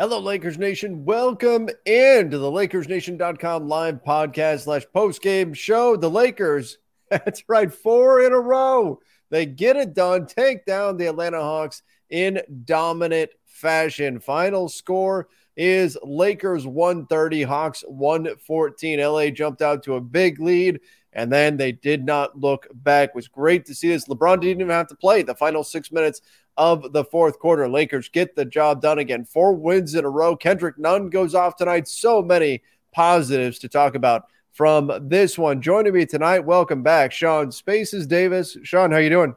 Hello, Lakers Nation. Welcome into the LakersNation.com live podcast slash post game show. The Lakers, that's right, four in a row. They get it done, take down the Atlanta Hawks in dominant fashion. Final score is Lakers 130, Hawks 114. LA jumped out to a big lead and then they did not look back. It was great to see this. LeBron didn't even have to play the final six minutes of the fourth quarter. Lakers get the job done again. Four wins in a row. Kendrick Nunn goes off tonight. So many positives to talk about from this one. Joining me tonight, welcome back, Sean Spaces Davis. Sean, how you doing?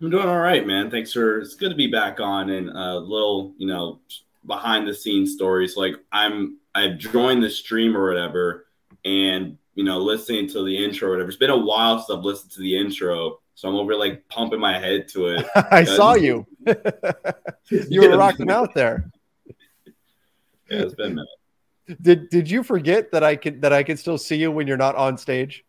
I'm doing all right, man. Thanks for. It's good to be back on and a little, you know, behind the scenes stories. Like I'm, I've joined the stream or whatever, and you know, listening to the intro or whatever. It's been a while since I've listened to the intro, so I'm over like pumping my head to it. I saw you. you were rocking out there. Yeah, it's been a minute. Did Did you forget that I could that I could still see you when you're not on stage?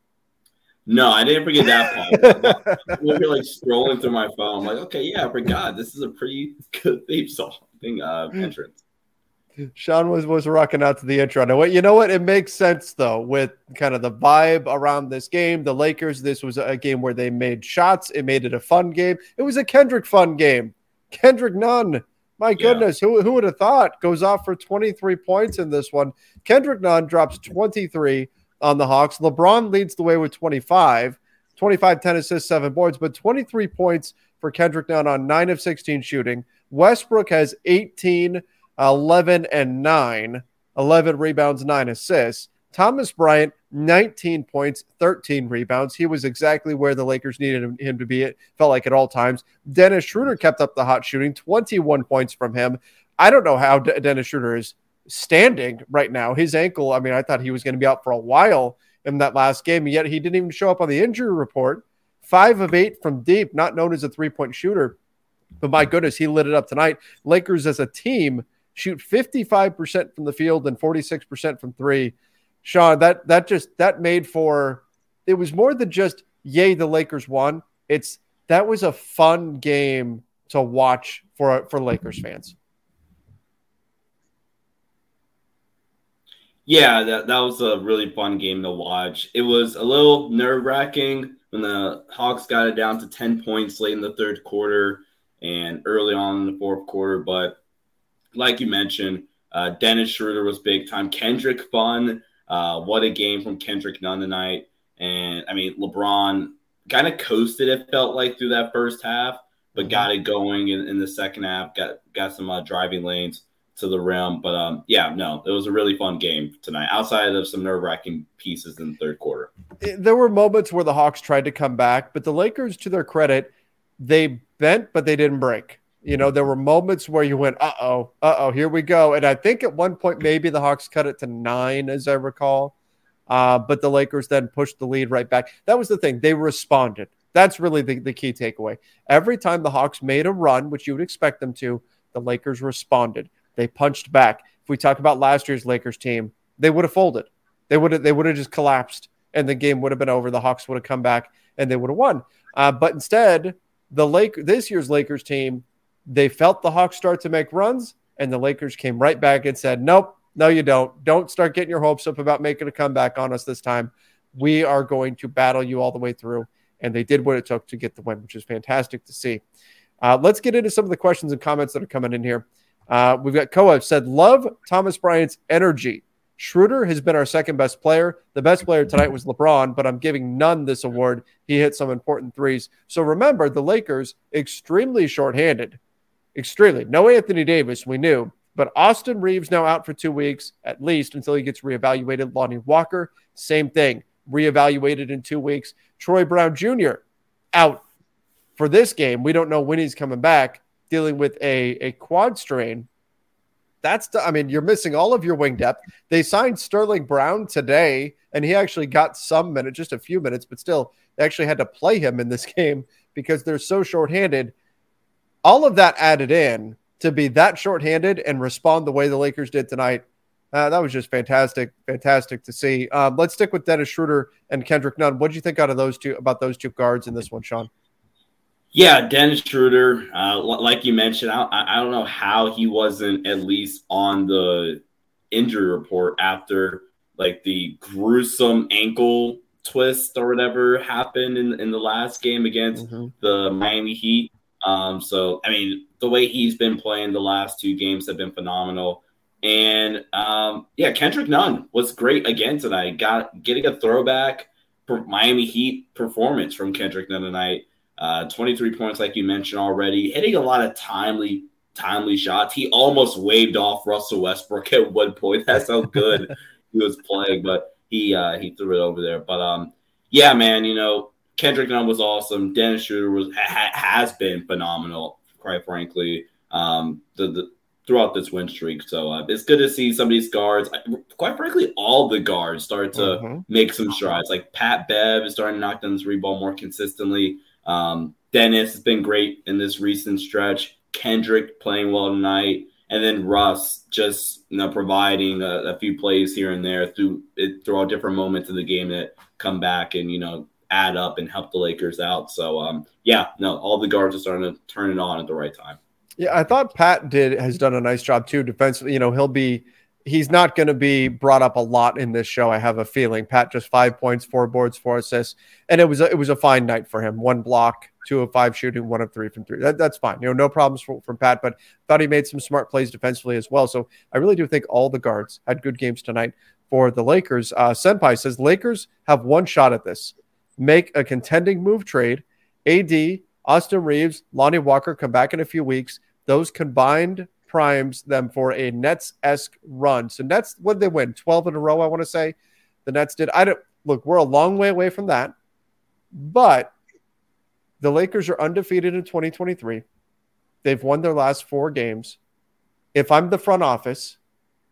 No, I didn't forget that part. we were like scrolling through my phone. I'm like, okay, yeah, I forgot. This is a pretty good theme song thing uh, entrance. Sean was was rocking out to the intro. Now, you know what? It makes sense though with kind of the vibe around this game. The Lakers. This was a game where they made shots. It made it a fun game. It was a Kendrick fun game. Kendrick Nunn. My goodness, yeah. who, who would have thought goes off for 23 points in this one? Kendrick Nunn drops 23 on the Hawks. LeBron leads the way with 25, 25, 10 assists, seven boards, but 23 points for Kendrick Nunn on nine of 16 shooting. Westbrook has 18 11 and 9, 11 rebounds, 9 assists. Thomas Bryant, 19 points, 13 rebounds. He was exactly where the Lakers needed him to be. It felt like at all times. Dennis Schroder kept up the hot shooting, 21 points from him. I don't know how Dennis Schroder is standing right now. His ankle, I mean, I thought he was going to be out for a while in that last game, yet he didn't even show up on the injury report. Five of eight from deep, not known as a three point shooter. But my goodness, he lit it up tonight. Lakers as a team shoot 55% from the field and 46% from three. Sean, that that just that made for it was more than just yay the Lakers won. It's that was a fun game to watch for for Lakers fans. Yeah, that, that was a really fun game to watch. It was a little nerve wracking when the Hawks got it down to 10 points late in the third quarter and early on in the fourth quarter, but like you mentioned, uh, Dennis Schroder was big time. Kendrick fun. Uh, what a game from Kendrick Nunn tonight. And I mean, LeBron kind of coasted, it felt like, through that first half, but mm-hmm. got it going in, in, the second half, got, got some uh, driving lanes to the rim. But um, yeah, no, it was a really fun game tonight, outside of some nerve wracking pieces in the third quarter. There were moments where the Hawks tried to come back, but the Lakers, to their credit, they bent, but they didn't break. You know, there were moments where you went, uh oh, uh oh, here we go. And I think at one point, maybe the Hawks cut it to nine, as I recall. Uh, but the Lakers then pushed the lead right back. That was the thing. They responded. That's really the, the key takeaway. Every time the Hawks made a run, which you would expect them to, the Lakers responded. They punched back. If we talk about last year's Lakers team, they would have folded. They would have they would have just collapsed and the game would have been over. The Hawks would have come back and they would have won. Uh, but instead, the Lake this year's Lakers team they felt the Hawks start to make runs. And the Lakers came right back and said, Nope, no, you don't. Don't start getting your hopes up about making a comeback on us this time. We are going to battle you all the way through. And they did what it took to get the win, which is fantastic to see. Uh, let's get into some of the questions and comments that are coming in here. Uh, we've got Koa said, Love Thomas Bryant's energy. Schroder has been our second best player. The best player tonight was LeBron, but I'm giving Nunn this award. He hit some important threes. So remember, the Lakers extremely shorthanded. Extremely. No Anthony Davis, we knew. But Austin Reaves now out for two weeks at least until he gets reevaluated. Lonnie Walker, same thing, reevaluated in two weeks. Troy Brown Jr. out for this game. We don't know when he's coming back, dealing with a, a quad strain. That's, the, I mean, you're missing all of your wing depth. They signed Sterling Brown today, and he actually got some minutes, just a few minutes, but still, they actually had to play him in this game because they're so shorthanded. All of that added in to be that shorthanded and respond the way the Lakers did tonight. Uh, that was just fantastic, fantastic to see. Um, let's stick with Dennis Schroder and Kendrick Nunn. What do you think out of those two about those two guards in this one, Sean? Yeah, Dennis Schroder, uh, like you mentioned, I, I don't know how he wasn't at least on the injury report after like the gruesome ankle twist or whatever happened in, in the last game against mm-hmm. the Miami Heat. Um, so, I mean, the way he's been playing the last two games have been phenomenal. And um, yeah, Kendrick Nunn was great again tonight. Got getting a throwback Miami Heat performance from Kendrick Nunn tonight. Uh, 23 points, like you mentioned already, hitting a lot of timely, timely shots. He almost waved off Russell Westbrook at one point. That's how good he was playing, but he uh, he threw it over there. But um, yeah, man, you know Kendrick Nunn was awesome. Dennis Schroder was ha- has been phenomenal, quite frankly. Um, the, the throughout this win streak. So uh, it's good to see some of these guards, quite frankly, all the guards start to mm-hmm. make some strides. Like Pat Bev is starting to knock down the three ball more consistently. Um, Dennis has been great in this recent stretch. Kendrick playing well tonight, and then Russ just you know providing a, a few plays here and there through it, throughout different moments of the game that come back and you know add up and help the Lakers out. So um, yeah, no, all the guards are starting to turn it on at the right time. Yeah, I thought Pat did has done a nice job too defensively. You know, he'll be he's not going to be brought up a lot in this show. I have a feeling. Pat just five points, four boards, four assists, and it was a, it was a fine night for him. One block, two of five shooting, one of three from three. That, that's fine. You know, no problems for, from Pat. But thought he made some smart plays defensively as well. So I really do think all the guards had good games tonight for the Lakers. Uh, Senpai says Lakers have one shot at this. Make a contending move trade. AD, Austin Reaves, Lonnie Walker come back in a few weeks. Those combined primes them for a Nets esque run. So Nets, what did they win? Twelve in a row, I want to say. The Nets did. I don't look. We're a long way away from that, but the Lakers are undefeated in 2023. They've won their last four games. If I'm the front office,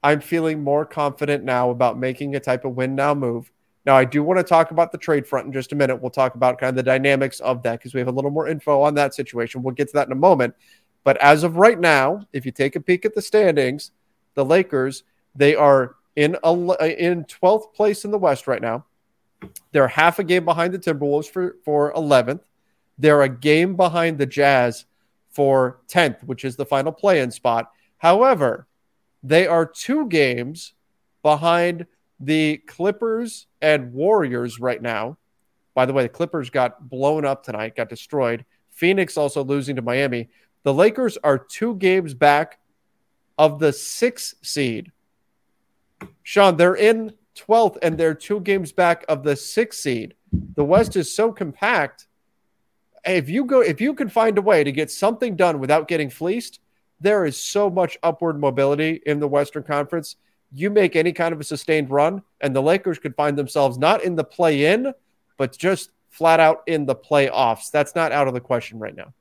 I'm feeling more confident now about making a type of win now move. Now, I do want to talk about the trade front in just a minute. We'll talk about kind of the dynamics of that because we have a little more info on that situation. We'll get to that in a moment. But as of right now, if you take a peek at the standings, the Lakers, they are in a, in 12th place in the West right now. They're half a game behind the Timberwolves for, for 11th. They're a game behind the Jazz for 10th, which is the final play in spot. However, they are two games behind the Clippers and Warriors right now. By the way, the Clippers got blown up tonight, got destroyed. Phoenix also losing to Miami. The Lakers are two games back of the sixth seed. Sean, they're in 12th and they're two games back of the sixth seed. The West is so compact. If you go, if you can find a way to get something done without getting fleeced, there is so much upward mobility in the Western Conference. You make any kind of a sustained run, and the Lakers could find themselves not in the play in, but just flat out in the playoffs. That's not out of the question right now.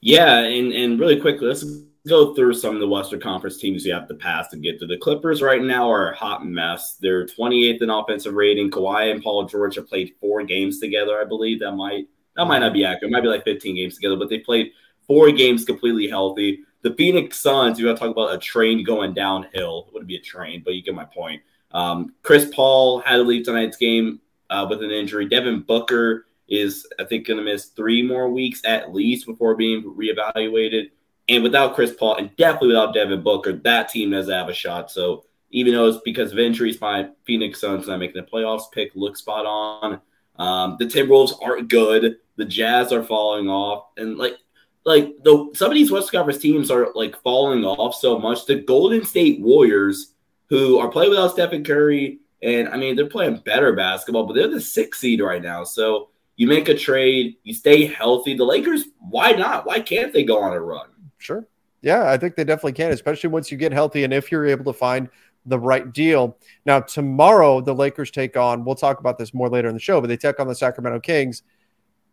Yeah, and, and really quickly, let's go through some of the Western Conference teams you have to pass to get to. The Clippers right now are a hot mess. They're 28th in offensive rating. Kawhi and Paul George have played four games together, I believe. That might that might not be accurate. It might be like 15 games together, but they played four games completely healthy. The Phoenix Suns, you got to talk about a train going downhill. It wouldn't be a train, but you get my point. Um, Chris Paul had to leave tonight's game uh, with an injury. Devin Booker is I think going to miss three more weeks at least before being reevaluated. And without Chris Paul and definitely without Devin Booker, that team doesn't have a shot. So even though it's because of injuries, my Phoenix Suns not making the playoffs pick looks spot on. Um, the Timberwolves aren't good. The Jazz are falling off, and like like the some of these West Conference teams are like falling off so much. The Golden State Warriors, who are playing without Stephen Curry, and I mean they're playing better basketball, but they're the sixth seed right now. So you make a trade, you stay healthy. The Lakers, why not? Why can't they go on a run? Sure. Yeah, I think they definitely can, especially once you get healthy and if you're able to find the right deal. Now, tomorrow, the Lakers take on, we'll talk about this more later in the show, but they take on the Sacramento Kings.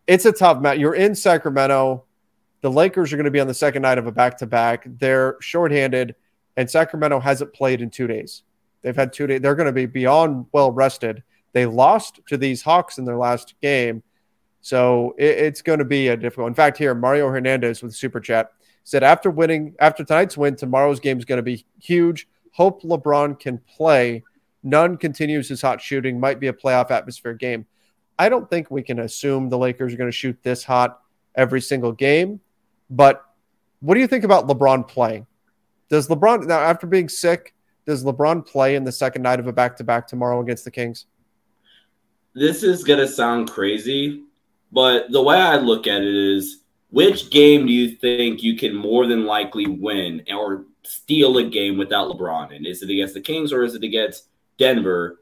It's a tough match. You're in Sacramento. The Lakers are going to be on the second night of a back to back. They're shorthanded, and Sacramento hasn't played in two days. They've had two days. They're going to be beyond well rested. They lost to these Hawks in their last game. So it, it's going to be a difficult. In fact, here, Mario Hernandez with Super Chat said after winning, after tonight's win, tomorrow's game is going to be huge. Hope LeBron can play. Nunn continues his hot shooting, might be a playoff atmosphere game. I don't think we can assume the Lakers are going to shoot this hot every single game. But what do you think about LeBron playing? Does LeBron now after being sick, does LeBron play in the second night of a back to back tomorrow against the Kings? This is gonna sound crazy, but the way I look at it is which game do you think you can more than likely win or steal a game without LeBron? And is it against the Kings or is it against Denver?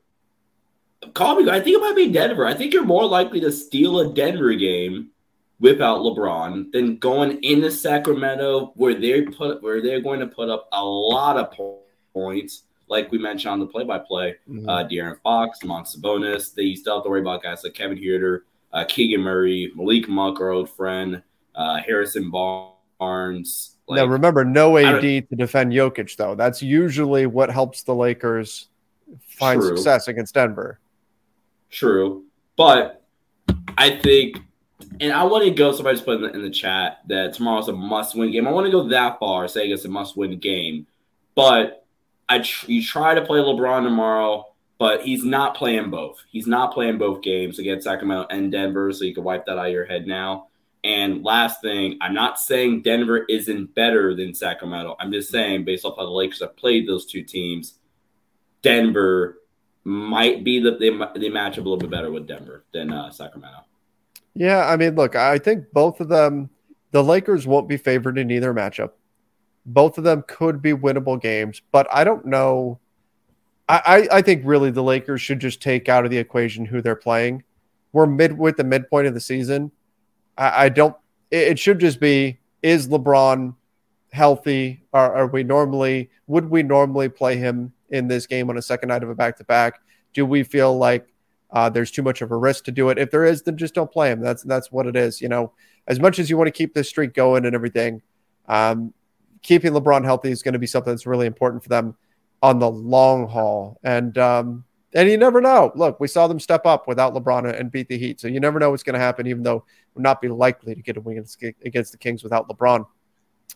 Call me. I think it might be Denver. I think you're more likely to steal a Denver game without LeBron then going into Sacramento where they put where they're going to put up a lot of points. Like we mentioned on the play-by-play, mm-hmm. uh, De'Aaron Fox, Mont Sabonis. They still have to worry about guys like Kevin Huerter, uh, Keegan Murray, Malik Monk, our old friend, uh, Harrison Barnes, like, now remember, no AD to defend Jokic though. That's usually what helps the Lakers find true. success against Denver. True, but I think, and I want to go. Somebody's put in the, in the chat that tomorrow's a must-win game. I want to go that far, saying it's a must-win game, but I tr- you try to play LeBron tomorrow, but he's not playing both. He's not playing both games against Sacramento and Denver, so you can wipe that out of your head now. And last thing, I'm not saying Denver isn't better than Sacramento. I'm just saying, based off how the Lakers have played those two teams, Denver might be that they they match up a little bit better with Denver than uh, Sacramento. Yeah, I mean, look, I think both of them, the Lakers won't be favored in either matchup. Both of them could be winnable games, but I don't know. I, I, I think really the Lakers should just take out of the equation who they're playing. We're mid with the midpoint of the season I, I don't. It, it, should just be: Is LeBron healthy? Are, are we normally? Would we normally play him in this game on a second night of a back to back? Do we feel like uh, there's too much of a risk to do it? If there is, then just don't play him. That's that's what it is. You know, as much as you want to keep this streak going and everything, um, keeping LeBron healthy is going to be something that's really important for them on the long haul. And um, and you never know. Look, we saw them step up without LeBron and beat the Heat. So you never know what's going to happen, even though would not be likely to get a win against the Kings without LeBron.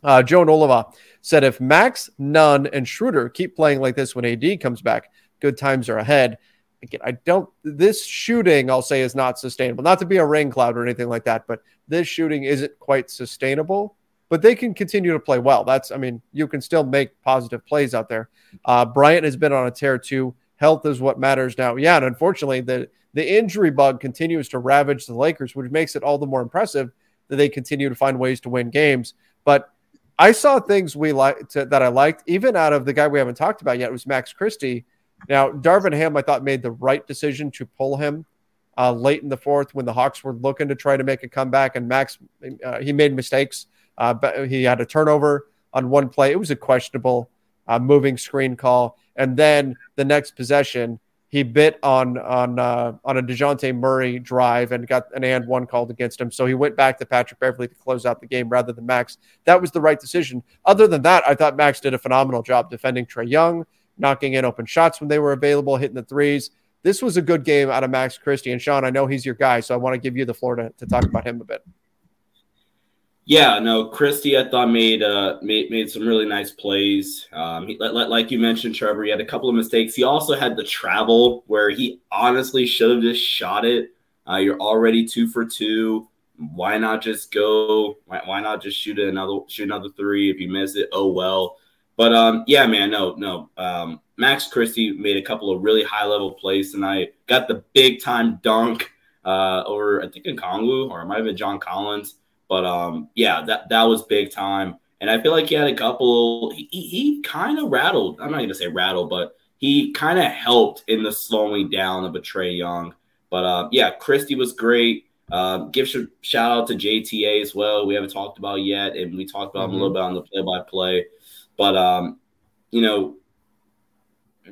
Uh, Joan Oliva said, if Max, Nunn, and Schroder keep playing like this when AD comes back, good times are ahead. Again, I don't, this shooting, I'll say, is not sustainable. Not to be a rain cloud or anything like that, but this shooting isn't quite sustainable. But they can continue to play well. That's, I mean, you can still make positive plays out there. Uh, Bryant has been on a tear too health is what matters now. Yeah, and unfortunately, the the injury bug continues to ravage the Lakers, which makes it all the more impressive that they continue to find ways to win games. But I saw things we like that I liked, even out of the guy we haven't talked about yet, was Max Christie. Now, Darvin Ham, I thought made the right decision to pull him uh, late in the fourth when the Hawks were looking to try to make a comeback, and Max uh, he made mistakes. Uh, but he had a turnover on one play. It was a questionable uh, moving screen call. And then the next possession, he bit on on uh, on a Dejounte Murray drive and got an and one called against him. So he went back to Patrick Beverley to close out the game rather than Max. That was the right decision. Other than that, I thought Max did a phenomenal job defending Trae Young, knocking in open shots when they were available, hitting the threes. This was a good game out of Max Christie. And Sean, I know he's your guy, so I want to give you the floor to, to talk about him a bit. Yeah, no, Christie, I thought made uh made, made some really nice plays. Um, he, like you mentioned, Trevor, he had a couple of mistakes. He also had the travel where he honestly should have just shot it. Uh, you're already two for two. why not just go? Why, why not just shoot another shoot another three? If you miss it, oh well. But um, yeah, man, no, no. Um, Max Christie made a couple of really high level plays tonight. Got the big time dunk uh, over I think Okongwu or it might have been John Collins. But um, yeah, that that was big time. And I feel like he had a couple. He, he, kind of rattled. I'm not going to say rattled, but he kind of helped in the slowing down of a Trae Young. But uh, yeah, Christie was great. Uh, give sh- shout out to JTA as well. We haven't talked about yet, and we talked about mm-hmm. him a little bit on the play by play. But um, you know,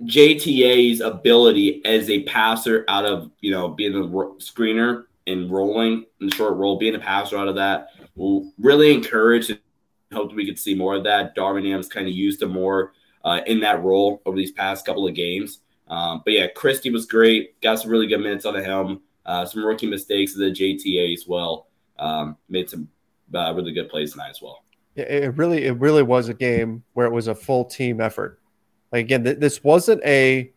JTA's ability as a passer out of you know being a screener and rolling in short roll, being a passer out of that really encourage and hope we could see more of that. Darvin Ham's kind of used him more uh, in that role over these past couple of games. Um, but yeah, Christie was great. Got some really good minutes on the helm. Uh, some rookie mistakes of the JTA as well. Um, made some uh, really good plays tonight as well. It really, it really was a game where it was a full team effort. Like again, th- this wasn't a,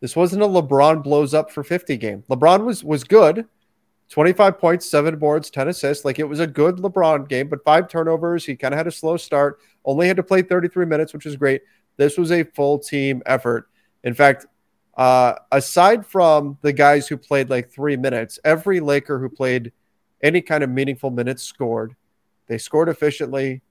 this wasn't a LeBron blows up for 50 game. LeBron was was good, 25 points, seven boards, 10 assists. Like it was a good LeBron game, but five turnovers. He kind of had a slow start. Only had to play 33 minutes, which is great. This was a full team effort. In fact, uh, aside from the guys who played like three minutes, every Laker who played any kind of meaningful minutes scored. They scored efficiently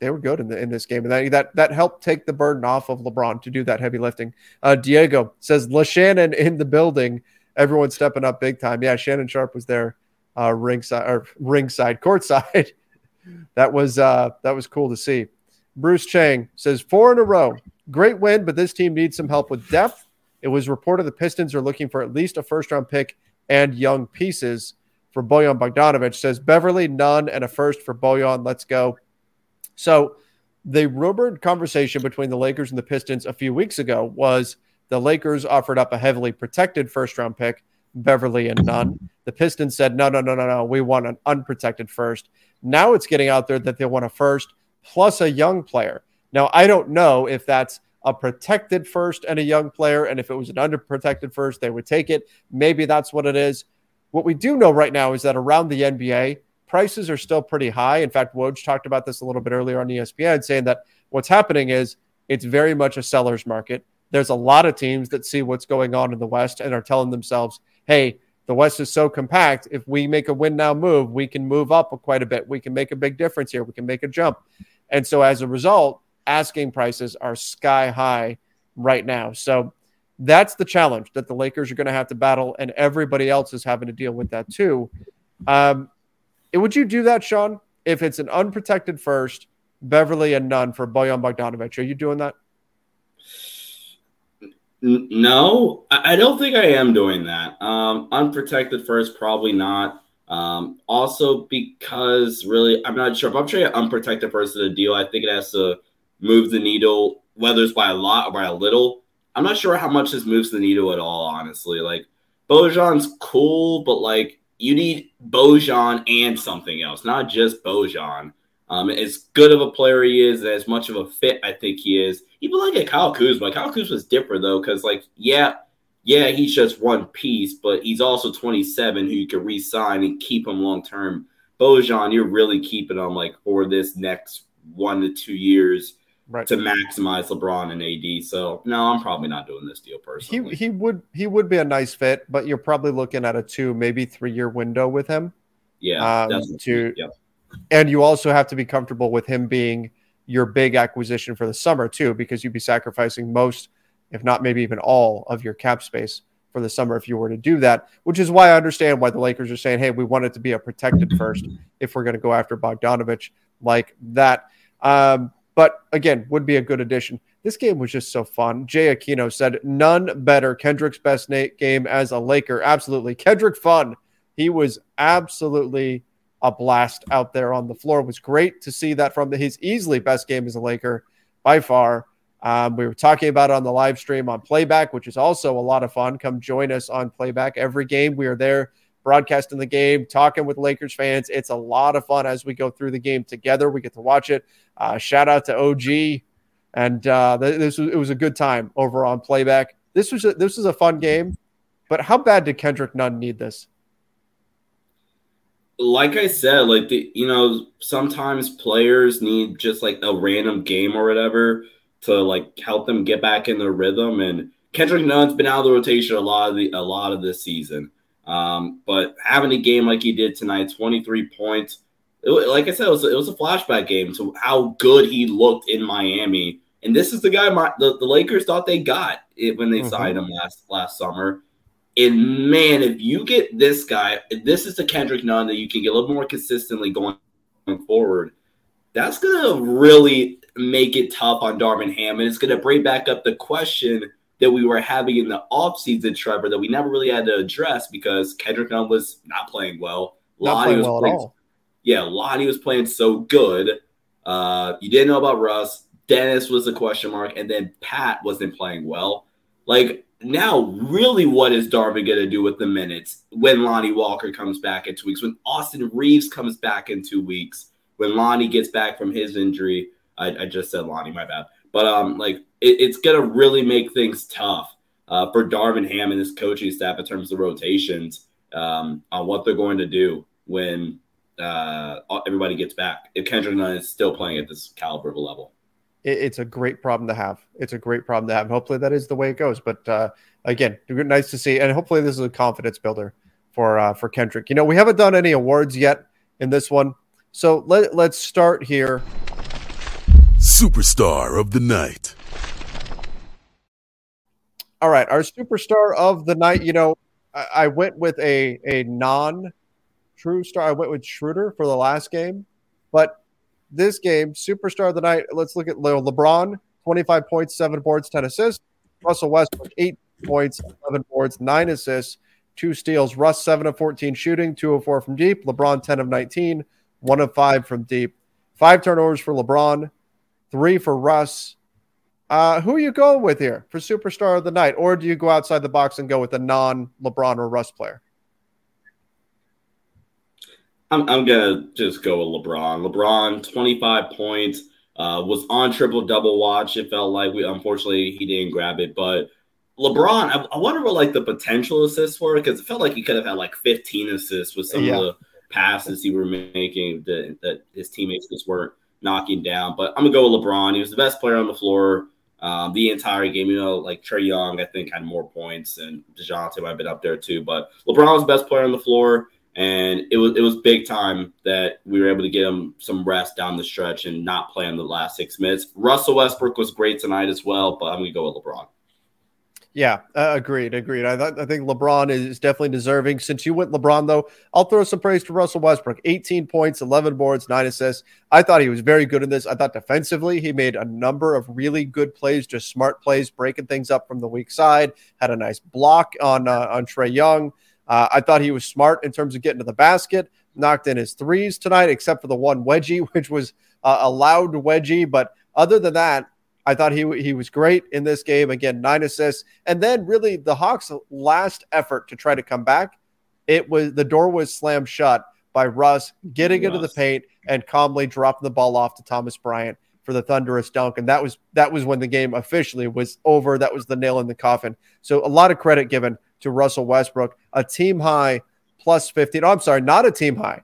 they were good in, the, in this game, and that, that that helped take the burden off of LeBron to do that heavy lifting. Uh, Diego says, "La Shannon in the building, everyone stepping up big time." Yeah, Shannon Sharpe was there, uh, ringside or ringside, courtside. that was uh, that was cool to see. Bruce Chang says four in a row, great win, but this team needs some help with depth. It was reported the Pistons are looking for at least a first round pick and young pieces for Bojan Bogdanovic. Says Beverley, Nunn, and a first for Bojan. Let's go. So the rumored conversation between the Lakers and the Pistons a few weeks ago was the Lakers offered up a heavily protected first round pick, Beverley and Nunn. The Pistons said, no, no, no, no, no. We want an unprotected first. Now it's getting out there that they want a first plus a young player. Now, I don't know if that's a protected first and a young player. And if it was an underprotected first, they would take it. Maybe that's what it is. What we do know right now is that around the NBA, prices are still pretty high. In fact, Woj talked about this a little bit earlier on ESPN, saying that what's happening is it's very much a seller's market. There's a lot of teams that see what's going on in the West and are telling themselves, hey, the West is so compact. If we make a win now move, we can move up quite a bit. We can make a big difference here. We can make a jump. And so as a result, asking prices are sky high right now. So that's the challenge that the Lakers are going to have to battle, and everybody else is having to deal with that too. Um, would you do that, Sean? If it's an unprotected first, Beverley and Nunn for Bojan Bogdanovic, are you doing that? No, I don't think I am doing that. Um, unprotected first, probably not. Um, also, because really, I'm not sure if I'm trading unprotected first in a deal. I think it has to move the needle, whether it's by a lot or by a little. I'm not sure how much this moves the needle at all, honestly. Like, Bojan's cool, but like you need Bojan and something else, not just Bojan. Um, as good of a player he is, as much of a fit I think he is. Even like a Kyle Kuzma. Kyle Kuzma was different though, because like yeah, yeah, he's just one piece, but he's also 27 who you can re-sign and keep him long term. Bojan, you're really keeping him like for this next one to two years right. to maximize LeBron and AD. So no, I'm probably not doing this deal personally. He he would he would be a nice fit, but you're probably looking at a two, maybe three year window with him. Yeah, um, to yeah. and you also have to be comfortable with him being your big acquisition for the summer too, because you'd be sacrificing most, if not maybe even all, of your cap space for the summer if you were to do that. Which is why I understand why the Lakers are saying, "Hey, we want it to be a protected first if we're going to go after Bogdanovic like that." Um, but again, would be a good addition. This game was just so fun. Jay Aquino said, Nunn better. Kendrick's best game as a Laker. Absolutely. Kendrick fun. He was absolutely a blast out there on the floor. It was great to see that from his easily best game as a Laker by far. Um, we were talking about it on the live stream on playback, which is also a lot of fun. Come join us on playback every game. We are there broadcasting the game, talking with Lakers fans. It's a lot of fun as we go through the game together. We get to watch it. Uh, shout out to OG, and uh, this was, it was a good time over on playback. This was a, this was a fun game, but how bad did Kendrick Nunn need this? like I said, like the you know, sometimes players need just like a random game or whatever to like help them get back in their rhythm. And Kendrick Nunn's been out of the rotation a lot of the a lot of this season. Um, but having a game like he did tonight, 23 points, it, like I said, it was, it was a flashback game to how good he looked in Miami. And this is the guy my, the, the Lakers thought they got it when they mm-hmm. signed him last last summer. And man, if you get this guy, this is the Kendrick Nunn that you can get a little more consistently going forward. That's gonna really make it tough on Darvin Ham, and it's gonna bring back up the question that we were having in the offseason, Trevor, that we never really had to address because Kendrick Nunn was not playing well. Not Lonnie playing was well playing, at all. Yeah, Lonnie was playing so good. Uh, you didn't know about Russ. Dennis was a question mark, and then Pat wasn't playing well. Like now, really, what is Darvin going to do with the minutes when Lonnie Walker comes back in two weeks? When Austin Reaves comes back in two weeks? When Lonnie gets back from his injury? I, I just said Lonnie, my bad. But um, like it, it's going to really make things tough uh, for Darvin Ham and his coaching staff in terms of rotations um, on what they're going to do when uh, everybody gets back. If Kendrick Nunn is still playing at this caliber of a level it's a great problem to have. It's a great problem to have. Hopefully that is the way it goes. But uh, again, nice to see, and hopefully this is a confidence builder for uh, for Kendrick. You know, we haven't done any awards yet in this one, so let let's start here. Superstar of the night. All right, our superstar of the night. You know, I, I went with a a non true star. I went with Schroder for the last game, but this game, superstar of the night. Let's look at LeBron, 25 points, seven boards, 10 assists. Russell Westbrook, eight points, 11 boards, nine assists, two steals. Russ, seven of 14 shooting, two of four from deep. LeBron, 10 of 19, one of five from deep. Five turnovers for LeBron, three for Russ. Uh, who are you going with here for superstar of the night? Or do you go outside the box and go with a non LeBron or Russ player? I'm, I'm gonna just go with LeBron. LeBron, 25 points, uh, was on triple double watch. It felt like we unfortunately he didn't grab it, but LeBron, I, I wonder what like the potential assists were because it felt like he could have had like 15 assists with some yeah. of the passes he were making that, that his teammates just weren't knocking down. But I'm gonna go with LeBron. He was the best player on the floor um, the entire game. You know, like Trae Young, I think had more points, and Dejounte might have been up there too. But LeBron was the best player on the floor and it was it was big time that we were able to get him some rest down the stretch and not play in the last six minutes. Russell Westbrook was great tonight as well, but I'm to go with LeBron. Yeah, uh, agreed, agreed. I, th- I think LeBron is definitely deserving. Since you went LeBron, though, I'll throw some praise to Russell Westbrook. 18 points, 11 boards, nine assists. I thought he was very good in this. I thought defensively, he made a number of really good plays, just smart plays, breaking things up from the weak side. Had a nice block on uh, on Trae Young. Uh, I thought he was smart in terms of getting to the basket, knocked in his threes tonight, except for the one wedgie, which was uh, a loud wedgie. But other than that, I thought he he was great in this game. Again, nine assists, and then really the Hawks' last effort to try to come back, it was the door was slammed shut by Russ getting Russ. into the paint and calmly dropping the ball off to Thomas Bryant for the thunderous dunk, and that was that was when the game officially was over. That was the nail in the coffin. So a lot of credit given to Russell Westbrook, a team high plus 15. Oh, I'm sorry, not a team high.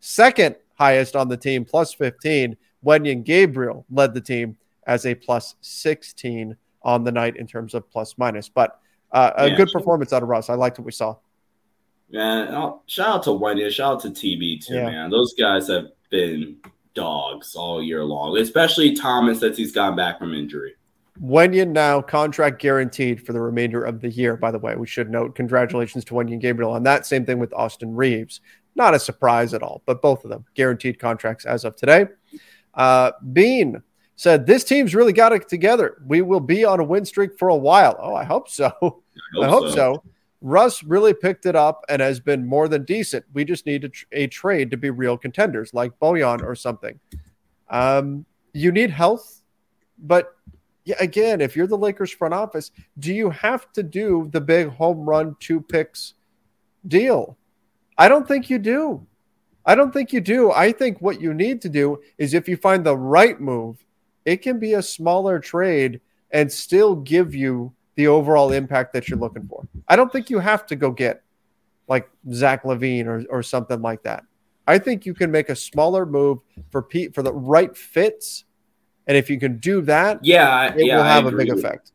Second highest on the team, plus 15. Wenyen Gabriel led the team as a plus 16 on the night in terms of plus minus. But uh, a yeah, good performance out of Russ. I liked what we saw. Man, shout out to Wenyen. Shout out to TB too, yeah. man. Those guys have been dogs all year long, especially Thomas since he's gotten back from injury. Wenyen now contract guaranteed for the remainder of the year. By the way, we should note congratulations to Wenyen Gabriel on that. Same thing with Austin Reaves. Not a surprise at all, but both of them guaranteed contracts as of today. Uh, Bean said, This team's really got it together. We will be on a win streak for a while. Oh, I hope so. I hope, I hope so. so. Russ really picked it up and has been more than decent. We just need a, tr- a trade to be real contenders like Bojan or something. Um, you need health, but yeah, again, if you're the Lakers front office, do you have to do the big home run two picks deal? I don't think you do. I don't think you do. I think what you need to do is if you find the right move, it can be a smaller trade and still give you the overall impact that you're looking for. I don't think you have to go get like Zach LaVine or, or something like that. I think you can make a smaller move for Pete for the right fits, and if you can do that, yeah, it yeah, will have a big effect.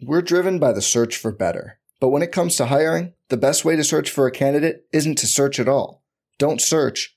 We're driven by the search for better, but when it comes to hiring, the best way to search for a candidate isn't to search at all. Don't search.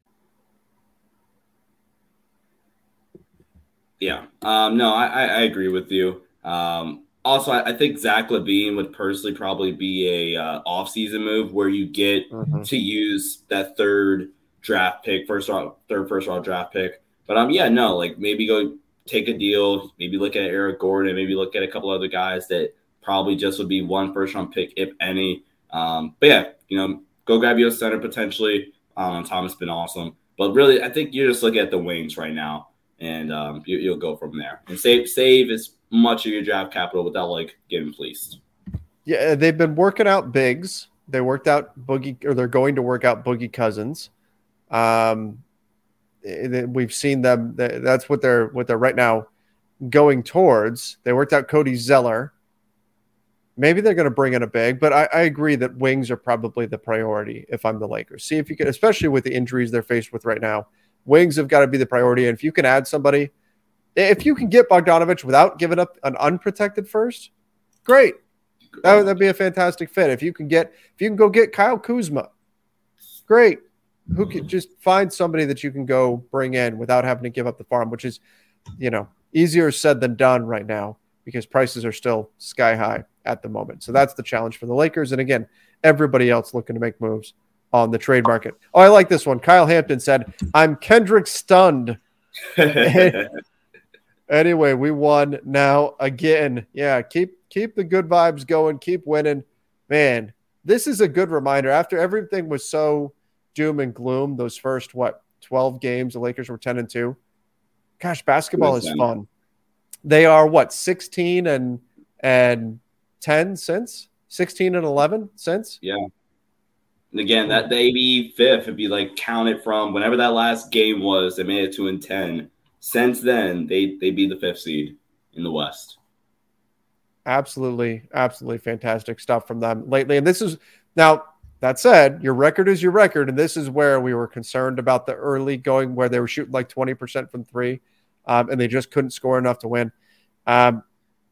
Yeah. Um, no, I, I agree with you. Um, also, I, I, think Zach LaVine would personally probably be a uh, offseason move where you get mm-hmm. to use that third draft pick, first round, third first round draft pick. But um, yeah, no, like maybe go take a deal, maybe look at Eric Gordon, maybe look at a couple other guys that probably just would be one first round pick, if any. Um, but yeah, you know, go grab your center potentially. Um, Thomas been awesome, but really, I think you're just look at the wings right now and um, you, will go from there and save save as much of your draft capital without like getting fleeced. Yeah, they've been working out bigs. They worked out Boogie, or they're going to work out Boogie Cousins. Um, we've seen them. That's what they're what they're right now going towards. They worked out Cody Zeller. Maybe they're going to bring in a big, but I, I, agree that wings are probably the priority if I'm the Lakers. See if you can, especially with the injuries they're faced with right now Wings have got to be the priority. And if you can add somebody, if you can get Bogdanovic without giving up an unprotected first, great. That would that'd be a fantastic fit. If you can get, if you can go get Kyle Kuzma, great. Who can just find somebody that you can go bring in without having to give up the farm, which is, you know, easier said than done right now because prices are still sky high at the moment. So that's the challenge for the Lakers. And again, everybody else looking to make moves on the trade market. Oh, I like this one. Kyle Hampton said, I'm Kendrick stunned. anyway, we won now again. Yeah, keep keep the good vibes going, keep winning. Man, this is a good reminder. After everything was so doom and gloom, those first what 12 games, the Lakers were 10 and 2. Gosh, basketball is fun. They are what 16 and and 10 since 16 and 11 since. Yeah. And again, that they be fifth, it'd be like counted from whenever that last game was, they made it two and ten. Since then, they they be the fifth seed in the West. Absolutely, absolutely fantastic stuff from them lately. And this is now that said, your record is your record, and this is where we were concerned about the early going where they were shooting like 20% from three, um, and they just couldn't score enough to win. Um,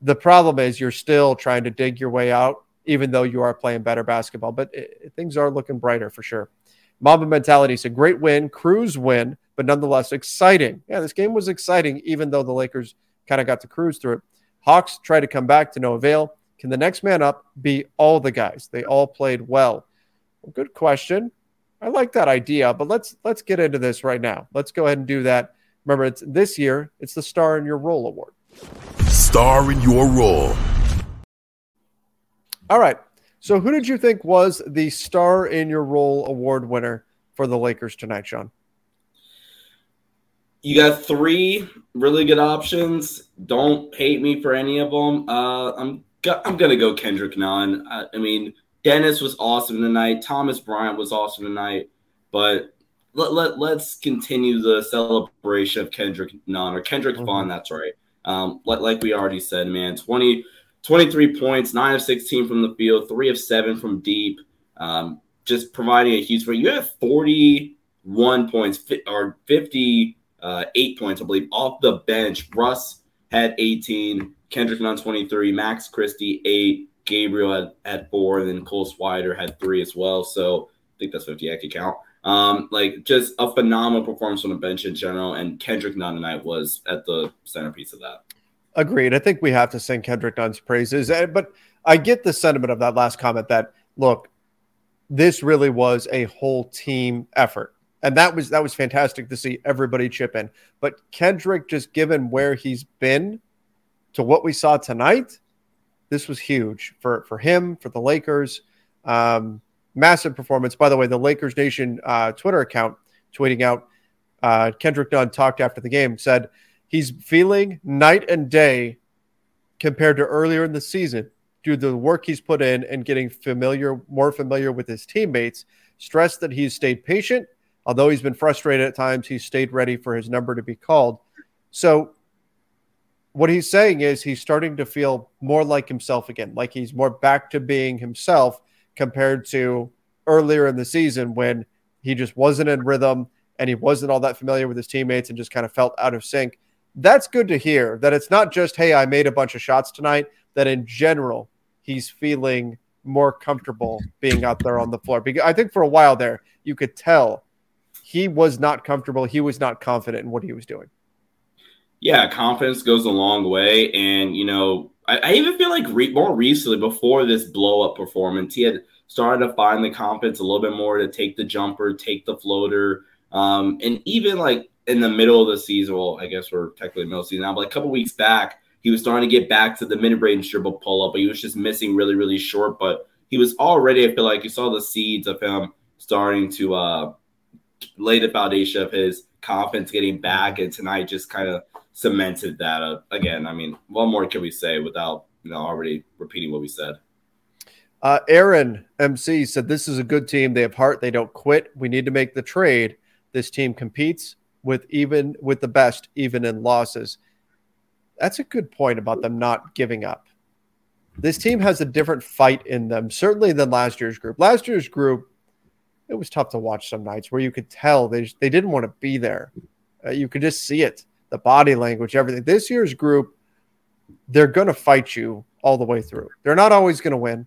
the problem is you're still trying to dig your way out even though you are playing better basketball. But it, things are looking brighter for sure. Mamba mentality a great win, cruise win, but nonetheless exciting. Yeah, this game was exciting, even though the Lakers kind of got to cruise through it. Hawks try to come back to no avail. Can the next man up be all the guys? They all played well. well. Good question. I like that idea, but let's let's get into this right now. Let's go ahead and do that. Remember, it's this year. It's the Star in Your Role Award. Star in Your Role. All right. So, who did you think was the star in your role award winner for the Lakers tonight, Sean? You got three really good options. Don't hate me for any of them. Uh, I'm I'm gonna go Kendrick Nunn. I, I, mean, Dennis was awesome tonight. Thomas Bryant was awesome tonight. But let, let let's continue the celebration of Kendrick Nunn or Kendrick mm-hmm. Vaughn. That's right. Um, like, like we already said, man, twenty 23 points, 9 of 16 from the field, 3 of 7 from deep, um, just providing a huge You have 41 points or 58 uh, points, I believe, off the bench. Russ had 18, Kendrick Nunn 23, Max Christie 8, Gabriel had, had 4, and then Cole Swider had 3 as well. So I think that's 50 I could count. Um, like just a phenomenal performance from the bench in general, and Kendrick Nunn tonight was at the centerpiece of that. Agreed. I think we have to sing Kendrick Dunn's praises, but I get the sentiment of that last comment that look, this really was a whole team effort. And that was that was fantastic to see everybody chip in. But Kendrick, just given where he's been to what we saw tonight, this was huge for for him, for the Lakers. Um, massive performance. By the way, the Lakers Nation uh, Twitter account tweeting out uh, Kendrick Dunn talked after the game said he's feeling night and day compared to earlier in the season due to the work he's put in and getting familiar, more familiar with his teammates. Stressed that he's stayed patient, although he's been frustrated at times. He's stayed ready for his number to be called. So what he's saying is he's starting to feel more like himself again, like he's more back to being himself compared to earlier in the season when he just wasn't in rhythm and he wasn't all that familiar with his teammates and just kind of felt out of sync. That's good to hear that it's not just, hey, I made a bunch of shots tonight, that in general, he's feeling more comfortable being out there on the floor. Because I think for a while there, you could tell he was not comfortable. He was not confident in what he was doing. Yeah, confidence goes a long way. And, you know, I, I even feel like re- more recently, before this blow up performance, he had started to find the confidence a little bit more to take the jumper, take the floater. Um, and even like in the middle of the season, well, I guess we're technically middle season now, but like a couple weeks back, he was starting to get back to the mid range dribble pull up, but he was just missing really, really short. But he was already, I feel like you saw the seeds of him starting to uh, lay the foundation of his confidence getting back. And tonight just kind of cemented that. Uh, again, I mean, what more can we say without you know already repeating what we said? Uh, Aaron MC said, This is a good team. They have heart. They don't quit. We need to make the trade. This team competes with even with the best, even in losses. That's a good point about them not giving up. This team has a different fight in them, certainly than last year's group. Last year's group, it was tough to watch some nights where you could tell they, they didn't want to be there. Uh, you could just see it, the body language, everything. This year's group, they're going to fight you all the way through. They're not always going to win,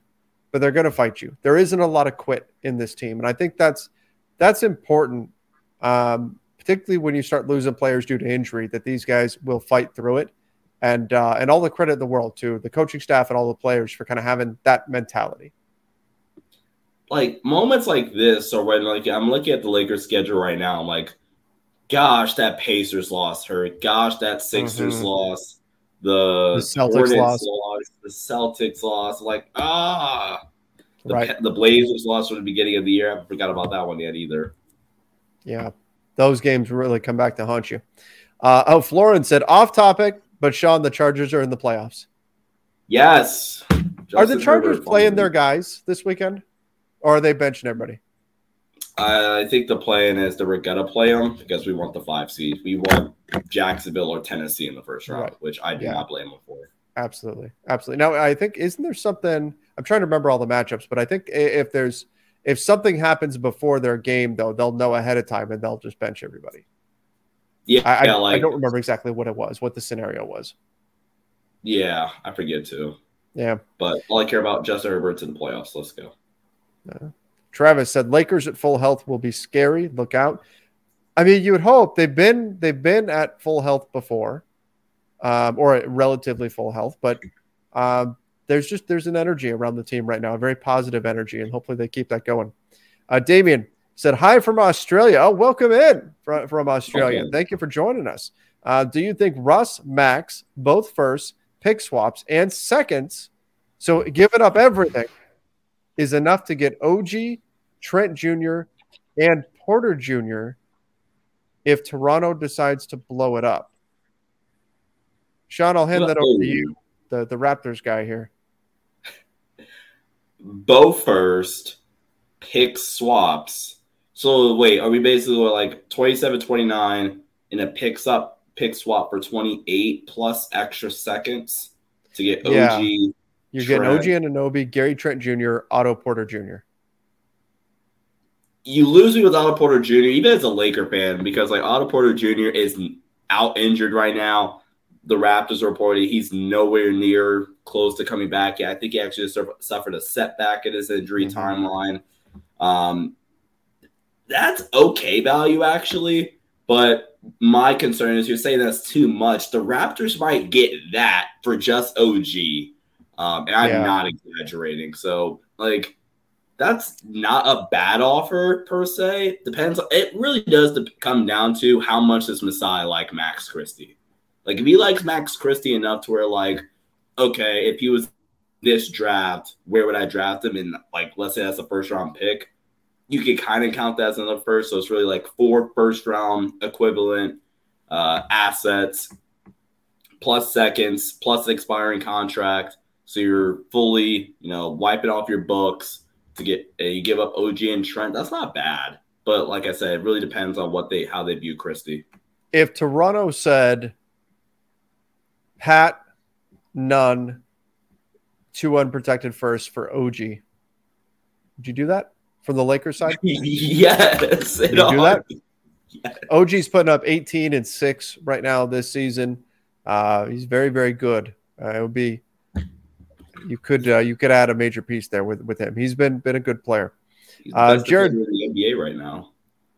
but they're going to fight you. There isn't a lot of quit in this team, and I think that's that's important, um, particularly when you start losing players due to injury. That these guys will fight through it and uh, and all the credit in the world to the coaching staff and all the players for kind of having that mentality. Like moments like this, or when like I'm looking at the Lakers schedule right now, I'm like, gosh, that Pacers lost hurt. Gosh, that Sixers Mhm. lost. The, The Celtics Hornets lost. The Celtics lost. Like ah, the, Right. the Blazers lost from the beginning of the year. I forgot about that one yet either. Yeah, those games really come back to haunt you. Uh, oh, Florence said off topic, but Sean, the Chargers are in the playoffs. Yes. are the Chargers Herbert, playing their guys this weekend, or are they benching everybody? I think the plan is that we're gonna play them because we want the five seed. We want Jacksonville or Tennessee in the first round, Right. which I do Yeah. not blame them for. Absolutely, absolutely. Now, I think isn't there something? I'm trying to remember all the matchups, but I think if there's if something happens before their game, though, they'll know ahead of time and they'll just bench everybody. Yeah, I, yeah, like I don't remember exactly what it was, what the scenario was. yeah, I forget too. Yeah. But all I care about Justin Herbert's in the playoffs. Let's go. Travis said Lakers at full health will be scary. Look out. I mean, you would hope they've been they've been at full health before, um, or at relatively full health, but um, there's just there's an energy around the team right now, a very positive energy, and hopefully they keep that going. Uh, Damien said hi from Australia. Oh, welcome in from, from Australia. Welcome. Thank you for joining us. Uh, do you think Russ, Max, both first pick swaps, and seconds, so giving up everything, is enough to get OG, Trent Jr., and Porter Jr. if Toronto decides to blow it up? Sean, I'll hand that over to you, the, the Raptors guy here. Bo first, pick swaps. So wait, are we basically like 27, 29 and a picks up pick swap for 28 plus extra seconds to get OG? Yeah. You're getting Trent. OG Anunoby, Gary Trent Jr., Otto Porter Jr. You lose me with Otto Porter Jr. even as a Laker fan because like Otto Porter Jr. is out injured right now. The Raptors reported he's nowhere near close to coming back yet. I think he actually suffer- suffered a setback in his injury Mhm. timeline. Um, that's okay value actually. But my concern is you're saying that's too much. The Raptors might get that for just OG. Um, and I'm Yeah. not exaggerating. So, like, that's not a bad offer per se. Depends. It really does come down to how much does Masai like Max Christie. Like, if he likes Max Christie enough to where, like, okay, if he was this draft, where would I draft him? And like, let's say that's a first round pick. You could kind of count that as another first. So it's really like four first round equivalent uh, assets plus seconds plus expiring contract. So you're fully, you know, wiping off your books to get you give up OG and Trent. That's not bad. But like I said, it really depends on what they how they view Christie. If Toronto said Pat, Nunn, two unprotected first for OG, would you do that from the Lakers side? yes, it You do that? OG's putting up 18 and six right now this season. Uh, he's very, very good. Uh, it would be you could uh, you could add a major piece there with with him. He's been been a good player. He's Uh, Jared- in the NBA right now.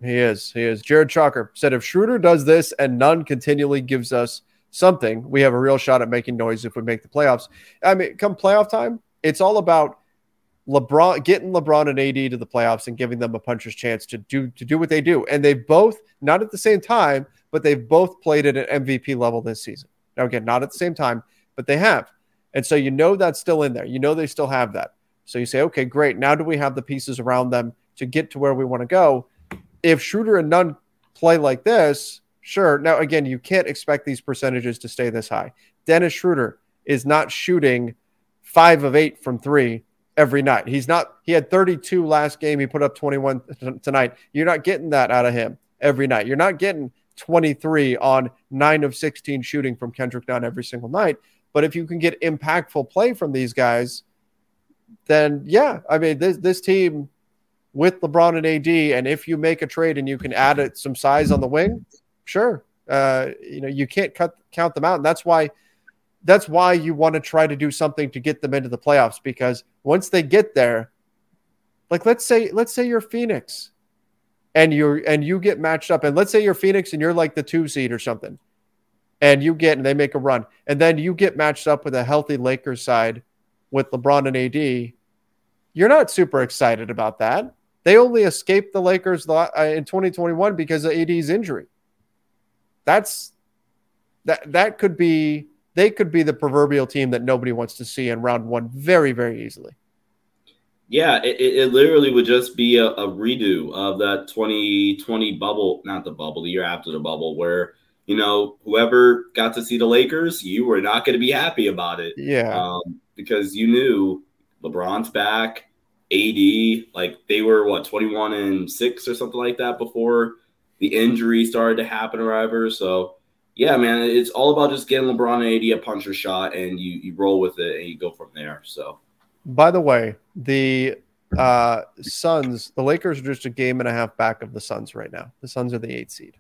He is. He is. Jared Chalker said if Schroder does this and Nunn continually gives us something, we have a real shot at making noise if we make the playoffs. I mean, come playoff time, it's all about LeBron getting LeBron and AD to the playoffs and giving them a puncher's chance to do to do what they do. And they've both not at the same time, but they've both played at an MVP level this season. Now again, not at the same time, but they have. And so you know that's still in there. You know they still have that. So you say, okay, great. Now do we have the pieces around them to get to where we want to go? If Schroder and Nunn play like this, sure. Now again, you can't expect these percentages to stay this high. Dennis Schroder is not shooting five of eight from three every night. He's not, he had 32 last game. He put up 21 tonight. You're not getting that out of him every night. You're not getting 23 on nine of 16 shooting from Kendrick Nunn every single night. But if you can get impactful play from these guys, then yeah, I mean, this, this team with LeBron and AD, and if you make a trade and you can add it, some size on the wing, sure. Uh, you know, you can't cut count them out. And that's why that's why you want to try to do something to get them into the playoffs because once they get there, like let's say let's say you're Phoenix and you're and you get matched up and let's say you're Phoenix and you're like the 2 seed or something. And you get and they make a run and then you get matched up with a healthy Lakers side with LeBron and AD. You're not super excited about that. They only escaped the Lakers uh, in 2021 because of AD's injury. That's that that could be they could be the proverbial team that nobody wants to see in round one very very easily. Yeah, it, it it literally would just be a, a redo of that 2020 bubble, not the bubble, the year after the bubble, where you know whoever got to see the Lakers, you were not going to be happy about it. Yeah, um, because you knew LeBron's back, AD, like they were what 21 and six or something like that before the injury started to happen or whatever. So yeah, man, it's all about just getting LeBron and AD a puncher shot, and you you roll with it and you go from there. So. By the way, the uh, Suns, the Lakers are just a game and a half back of the Suns right now. The Suns are the eight seed.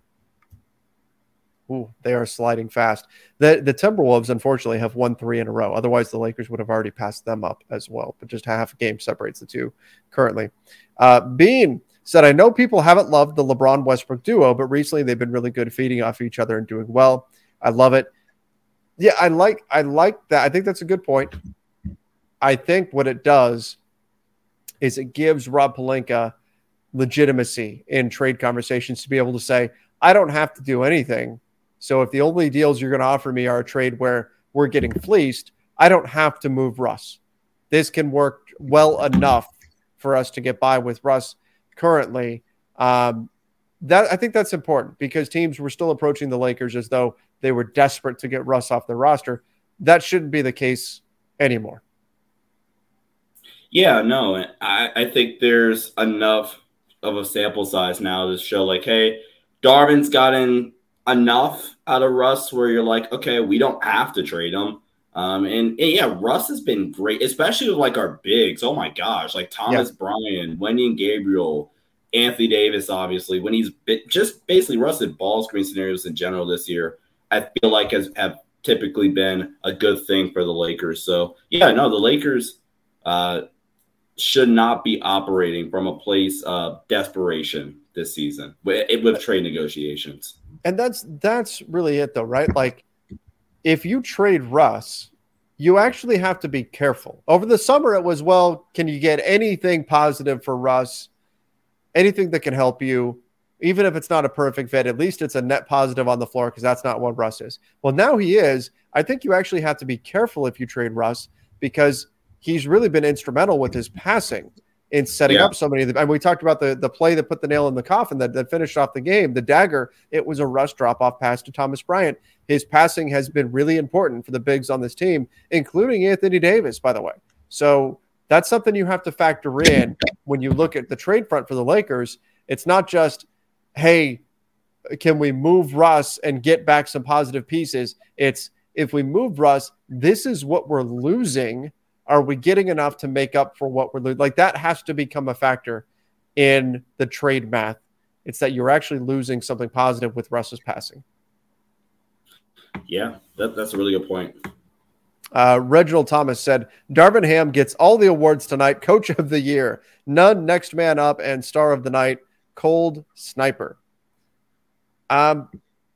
Ooh, they are sliding fast. The the Timberwolves, unfortunately, have won three in a row. Otherwise, the Lakers would have already passed them up as well. But just half a game separates the two currently. Uh, Bean said, "I know people haven't loved the LeBron Westbrook duo, but recently they've been really good feeding off each other and doing well. I love it. Yeah, I like I like that. I think that's a good point. I think what it does is it gives Rob Pelinka legitimacy in trade conversations to be able to say, I don't have to do anything. So if the only deals you're going to offer me are a trade where we're getting fleeced, I don't have to move Russ. This can work well enough for us to get by with Russ currently. Um, that I think that's important because teams were still approaching the Lakers as though they were desperate to get Russ off the roster. That shouldn't be the case anymore. Yeah, no, I, I think there's enough of a sample size now to show like, hey, Darvin's gotten enough out of Russ where you're like, okay, we don't have to trade him. Um, and, and yeah, Russ has been great, especially with like our bigs. Oh my gosh, like Thomas Bryant, Wendy and Gabriel, Anthony Davis, obviously, when he's been, just basically Russ ball screen scenarios in general this year, I feel like has have typically been a good thing for the Lakers. So yeah, no, the Lakers uh should not be operating from a place of desperation this season with, with trade negotiations. And that's that's really it though, right? Like if you trade Russ, you actually have to be careful. Over the summer, it was, well, can you get anything positive for Russ? Anything that can help you, even if it's not a perfect fit, at least it's a net positive on the floor because that's not what Russ is. Well, now he is. I think you actually have to be careful if you trade Russ because he's really been instrumental with his passing in setting yeah. up so many of the, and we talked about the the play that put the nail in the coffin that, that finished off the game, the dagger. It was a Russ drop off pass to Thomas Bryant. His passing has been really important for the bigs on this team, including Anthony Davis, by the way. So that's something you have to factor in when you look at the trade front for the Lakers. It's not just, hey, can we move Russ and get back some positive pieces? It's if we move Russ, this is what we're losing are we getting enough to make up for what we're losing? Like that has to become a factor in the trade math. It's that you're actually losing something positive with Russ's passing. Yeah, that, that's a really good point. Uh, Reginald Thomas said Darvin Ham gets all the awards tonight Coach of the Year, Nunn next man up, and Star of the Night, Cold Sniper. Um,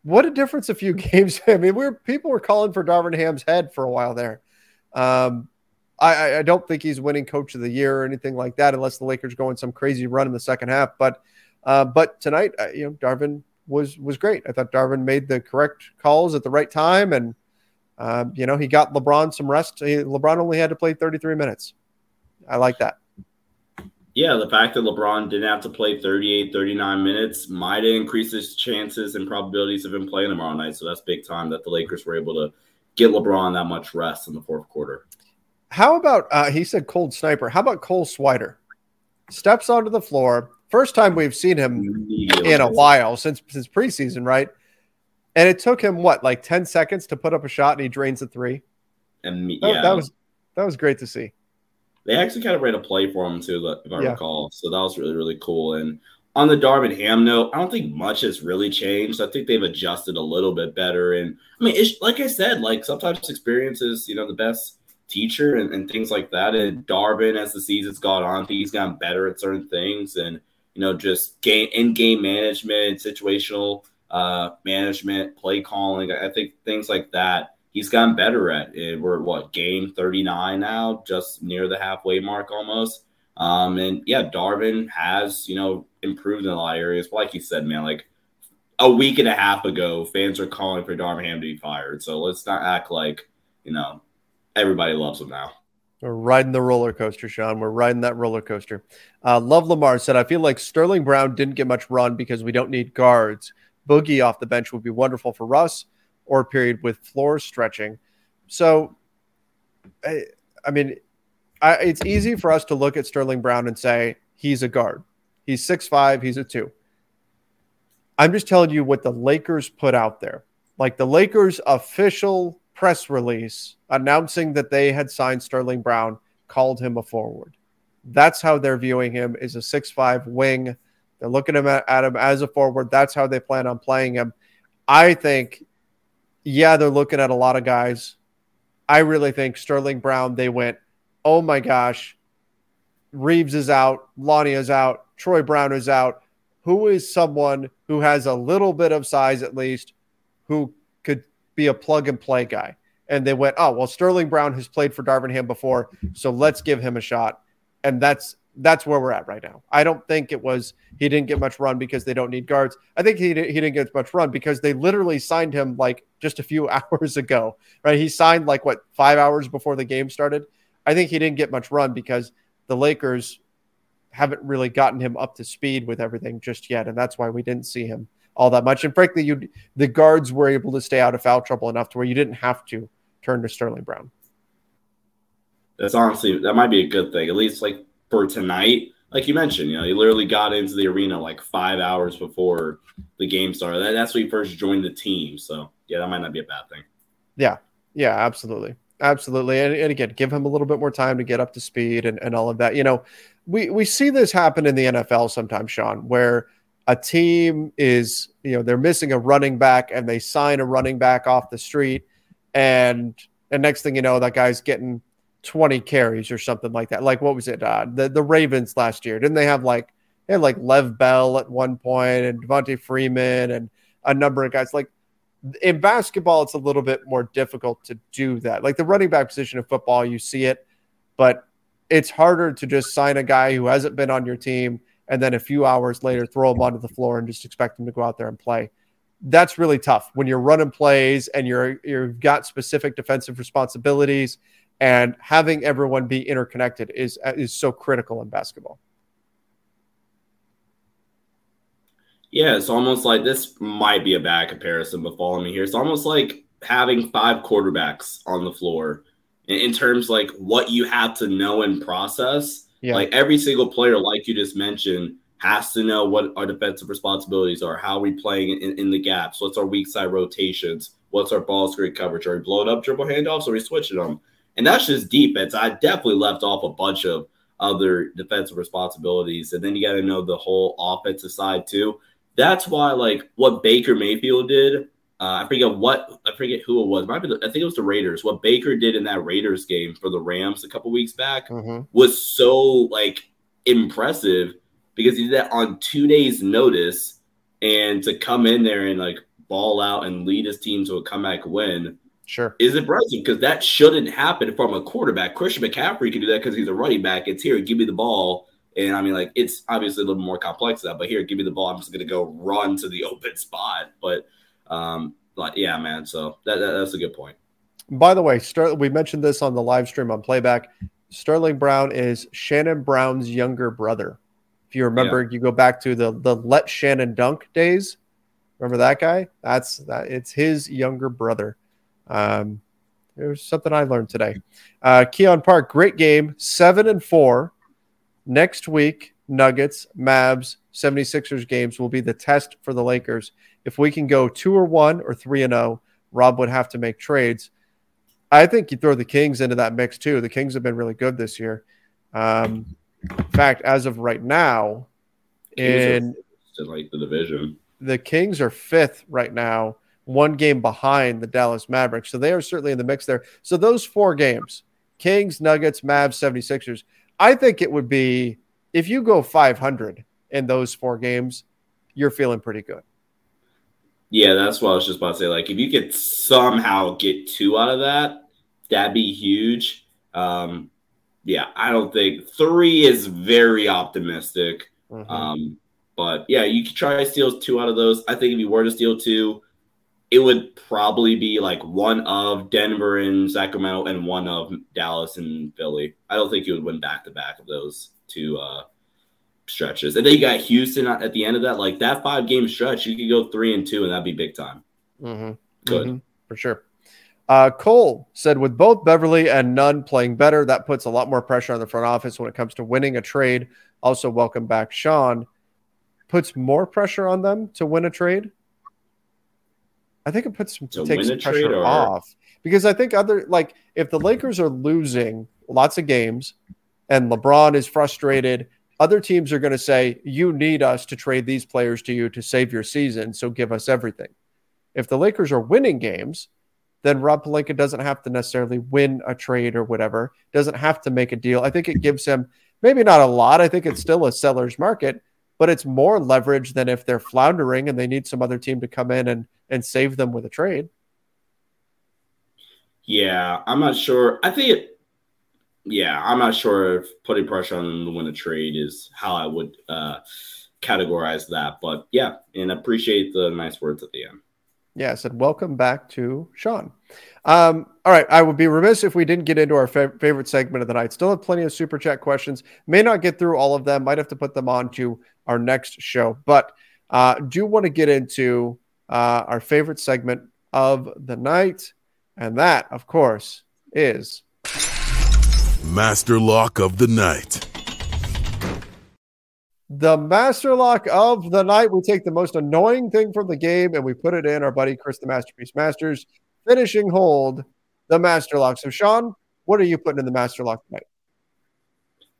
what a difference a few games. I mean, we're people were calling for Darvin Ham's head for a while there. Um, I, I don't think he's winning coach of the year or anything like that, unless the Lakers go on some crazy run in the second half. But uh, but tonight, uh, you know, Darvin was was great. I thought Darvin made the correct calls at the right time, and um, you know, he got LeBron some rest. He, LeBron only had to play 33 minutes. I like that. Yeah, the fact that LeBron didn't have to play 38, 39 minutes might increase his chances and probabilities of him playing tomorrow night. So that's big time that the Lakers were able to get LeBron that much rest in the fourth quarter. How about uh, he said cold sniper? How about Cole Swider? Steps onto the floor. First time we've seen him in a while since since preseason, right? And it took him what, like ten seconds to put up a shot, and he drains a three. And yeah, that, that was that was great to see. They actually kind of ran a play for him too, if I yeah. recall. So that was really really cool. And on the Darvin Ham note, I don't think much has really changed. I think they've adjusted a little bit better. And I mean, it's like I said, like sometimes experience is you know the best teacher and, and things like that. And Darvin, as the season's gone on, he's gotten better at certain things and, you know, just game in game management, situational uh, management, play calling. I think things like that he's gotten better at. It. We're what game 39 now, just near the halfway mark almost. Um, and yeah, Darvin has, you know, improved in a lot of areas. But like you said, man, like a week and a half ago, fans are calling for Darvin Ham to be fired. So let's not act like, you know, everybody loves him now. We're riding the roller coaster, Sean. We're riding that roller coaster. Uh, Love Lamar said, I feel like Sterling Brown didn't get much run because we don't need guards. Boogie off the bench would be wonderful for Russ or period with floor stretching. So, I, I mean, I, it's easy for us to look at Sterling Brown and say he's a guard. He's six five. He's a two. I'm just telling you what the Lakers put out there. Like the Lakers' official press release announcing that they had signed Sterling Brown called him a forward. That's how they're viewing him is a six-five wing. They're looking at him as a forward. That's how they plan on playing him. I think, yeah, they're looking at a lot of guys. I really think Sterling Brown, they went, oh my gosh, Reaves is out, Lonnie is out, Troy Brown is out. Who is someone who has a little bit of size at least, who be a plug and play guy. And they went, oh, well, Sterling Brown has played for Darvin Ham before, so let's give him a shot. And that's that's where we're at right now. I don't think it was he didn't get much run because they don't need guards. I think he, he didn't get much run because they literally signed him like just a few hours ago, right? He signed like what five hours before the game started. I think he didn't get much run because the Lakers haven't really gotten him up to speed with everything just yet, and that's why we didn't see him all that much. And frankly, you the guards were able to stay out of foul trouble enough to where you didn't have to turn to Sterling Brown. That's honestly that might be a good thing, at least like for tonight. Like you mentioned, you know, he literally got into the arena like five hours before the game started. That, that's when he first joined the team. So yeah, that might not be a bad thing. Yeah, yeah, absolutely. Absolutely. And, and, again, give him a little bit more time to get up to speed and, and all of that. You know, we, we see this happen in the NFL sometimes, Sean, where a team is, you know, they're missing a running back and they sign a running back off the street. And and next thing you know, that guy's getting 20 carries or something like that. Like what was it? Uh, the the Ravens last year didn't they have like They had like Le'Veon Bell at one point and Devonta Freeman and a number of guys. Like in basketball, it's a little bit more difficult to do that. Like the running back position of football, you see it, but it's harder to just sign a guy who hasn't been on your team and then a few hours later throw him onto the floor and just expect him to go out there and play. That's really tough when you're running plays and you're you've got specific defensive responsibilities and having everyone be interconnected is is so critical in basketball. Yeah, it's almost like this might be a bad comparison, but follow me here. It's almost like having five quarterbacks on the floor in, in terms like what you have to know and process. Yeah. Like every single player, like you just mentioned, has to know what our defensive responsibilities are. How are we playing in, in the gaps? What's our weak side rotations? What's our ball screen coverage? Are we blowing up dribble handoffs? Or are we switching them? And that's just defense. I definitely left off a bunch of other defensive responsibilities. And then you got to know the whole offensive side too. That's why, like, what Baker Mayfield did, uh, I forget what, I forget who it was. The, I think it was the Raiders. What Baker did in that Raiders game for the Rams a couple weeks back mm-hmm. was so, like, impressive because he did that on two days' notice. And to come in there and, like, ball out and lead his team to a comeback win Sure. Is it impressive because that shouldn't happen from a quarterback. Christian McCaffrey can do that because he's a running back. It's here, give me the ball. And I mean, like, it's obviously a little more complex than that, but here, give me the ball. I'm just going to go run to the open spot. But, um, but yeah, man. So that, that that's a good point. By the way, Ster- we mentioned this on the live stream on playback. Sterling Brown is Shannon Brown's younger brother. If you remember, yeah. you go back to the the Let Shannon Dunk days. Remember that guy? That's that. It's his younger brother. Um, there's something I learned today. Uh, Keon Park, great game, seven and four. Next week, Nuggets, Mavs, 76ers games will be the test for the Lakers. If we can go two or one or three and oh, Rob would have to make trades. I think you throw the Kings into that mix too. The Kings have been really good this year. Um, in fact, as of right now, in like the division, the Kings are fifth right now one game behind the Dallas Mavericks. So they are certainly in the mix there. So those four games Kings, Nuggets, Mavs, 76ers. I think it would be if you go 500 in those four games, you're feeling pretty good. Yeah, that's what I was just about to say. Like, if you could somehow get two out of that, that'd be huge. Um, yeah, I don't think three is very optimistic. Mm-hmm. Um, but yeah, you could try to steal two out of those. I think if you were to steal two, it would probably be like one of Denver and Sacramento and one of Dallas and Philly. I don't think you would win back to back of those two uh, stretches. And then you got Houston at the end of that. Like that five game stretch, you could go three and two, and that'd be big time. Mm-hmm. Good mm-hmm. for sure. Uh, Cole said, with both Beverley and Nunn playing better, that puts a lot more pressure on the front office when it comes to winning a trade. Also, welcome back, Sean. Puts more pressure on them to win a trade. I think it puts to takes pressure or... off because I think other like if the Lakers are losing lots of games and LeBron is frustrated, other teams are going to say you need us to trade these players to you to save your season, so give us everything. If the Lakers are winning games, then Rob Pelinka doesn't have to necessarily win a trade or whatever, doesn't have to make a deal. I think it gives him maybe not a lot. I think it's still a seller's market, but it's more leverage than if they're floundering and they need some other team to come in and and save them with a trade. Yeah, I'm not sure. I think it. Yeah, I'm not sure if putting pressure on them to win a trade is how I would uh, categorize that. But yeah, and appreciate the nice words at the end. Yeah, I said welcome back to Sean. Um, all right, I would be remiss if we didn't get into our fa- favorite segment of the night. Still have plenty of super chat questions. May not get through all of them. Might have to put them on to our next show, but uh, do want to get into uh, our favorite segment of the night. And that, of course, is Master Lock of the Night. The Master Lock of the Night. We take the most annoying thing from the game and we put it in our buddy Chris the Masterpiece Masters, finishing hold the Master Lock. So, Sean, what are you putting in the Master Lock tonight?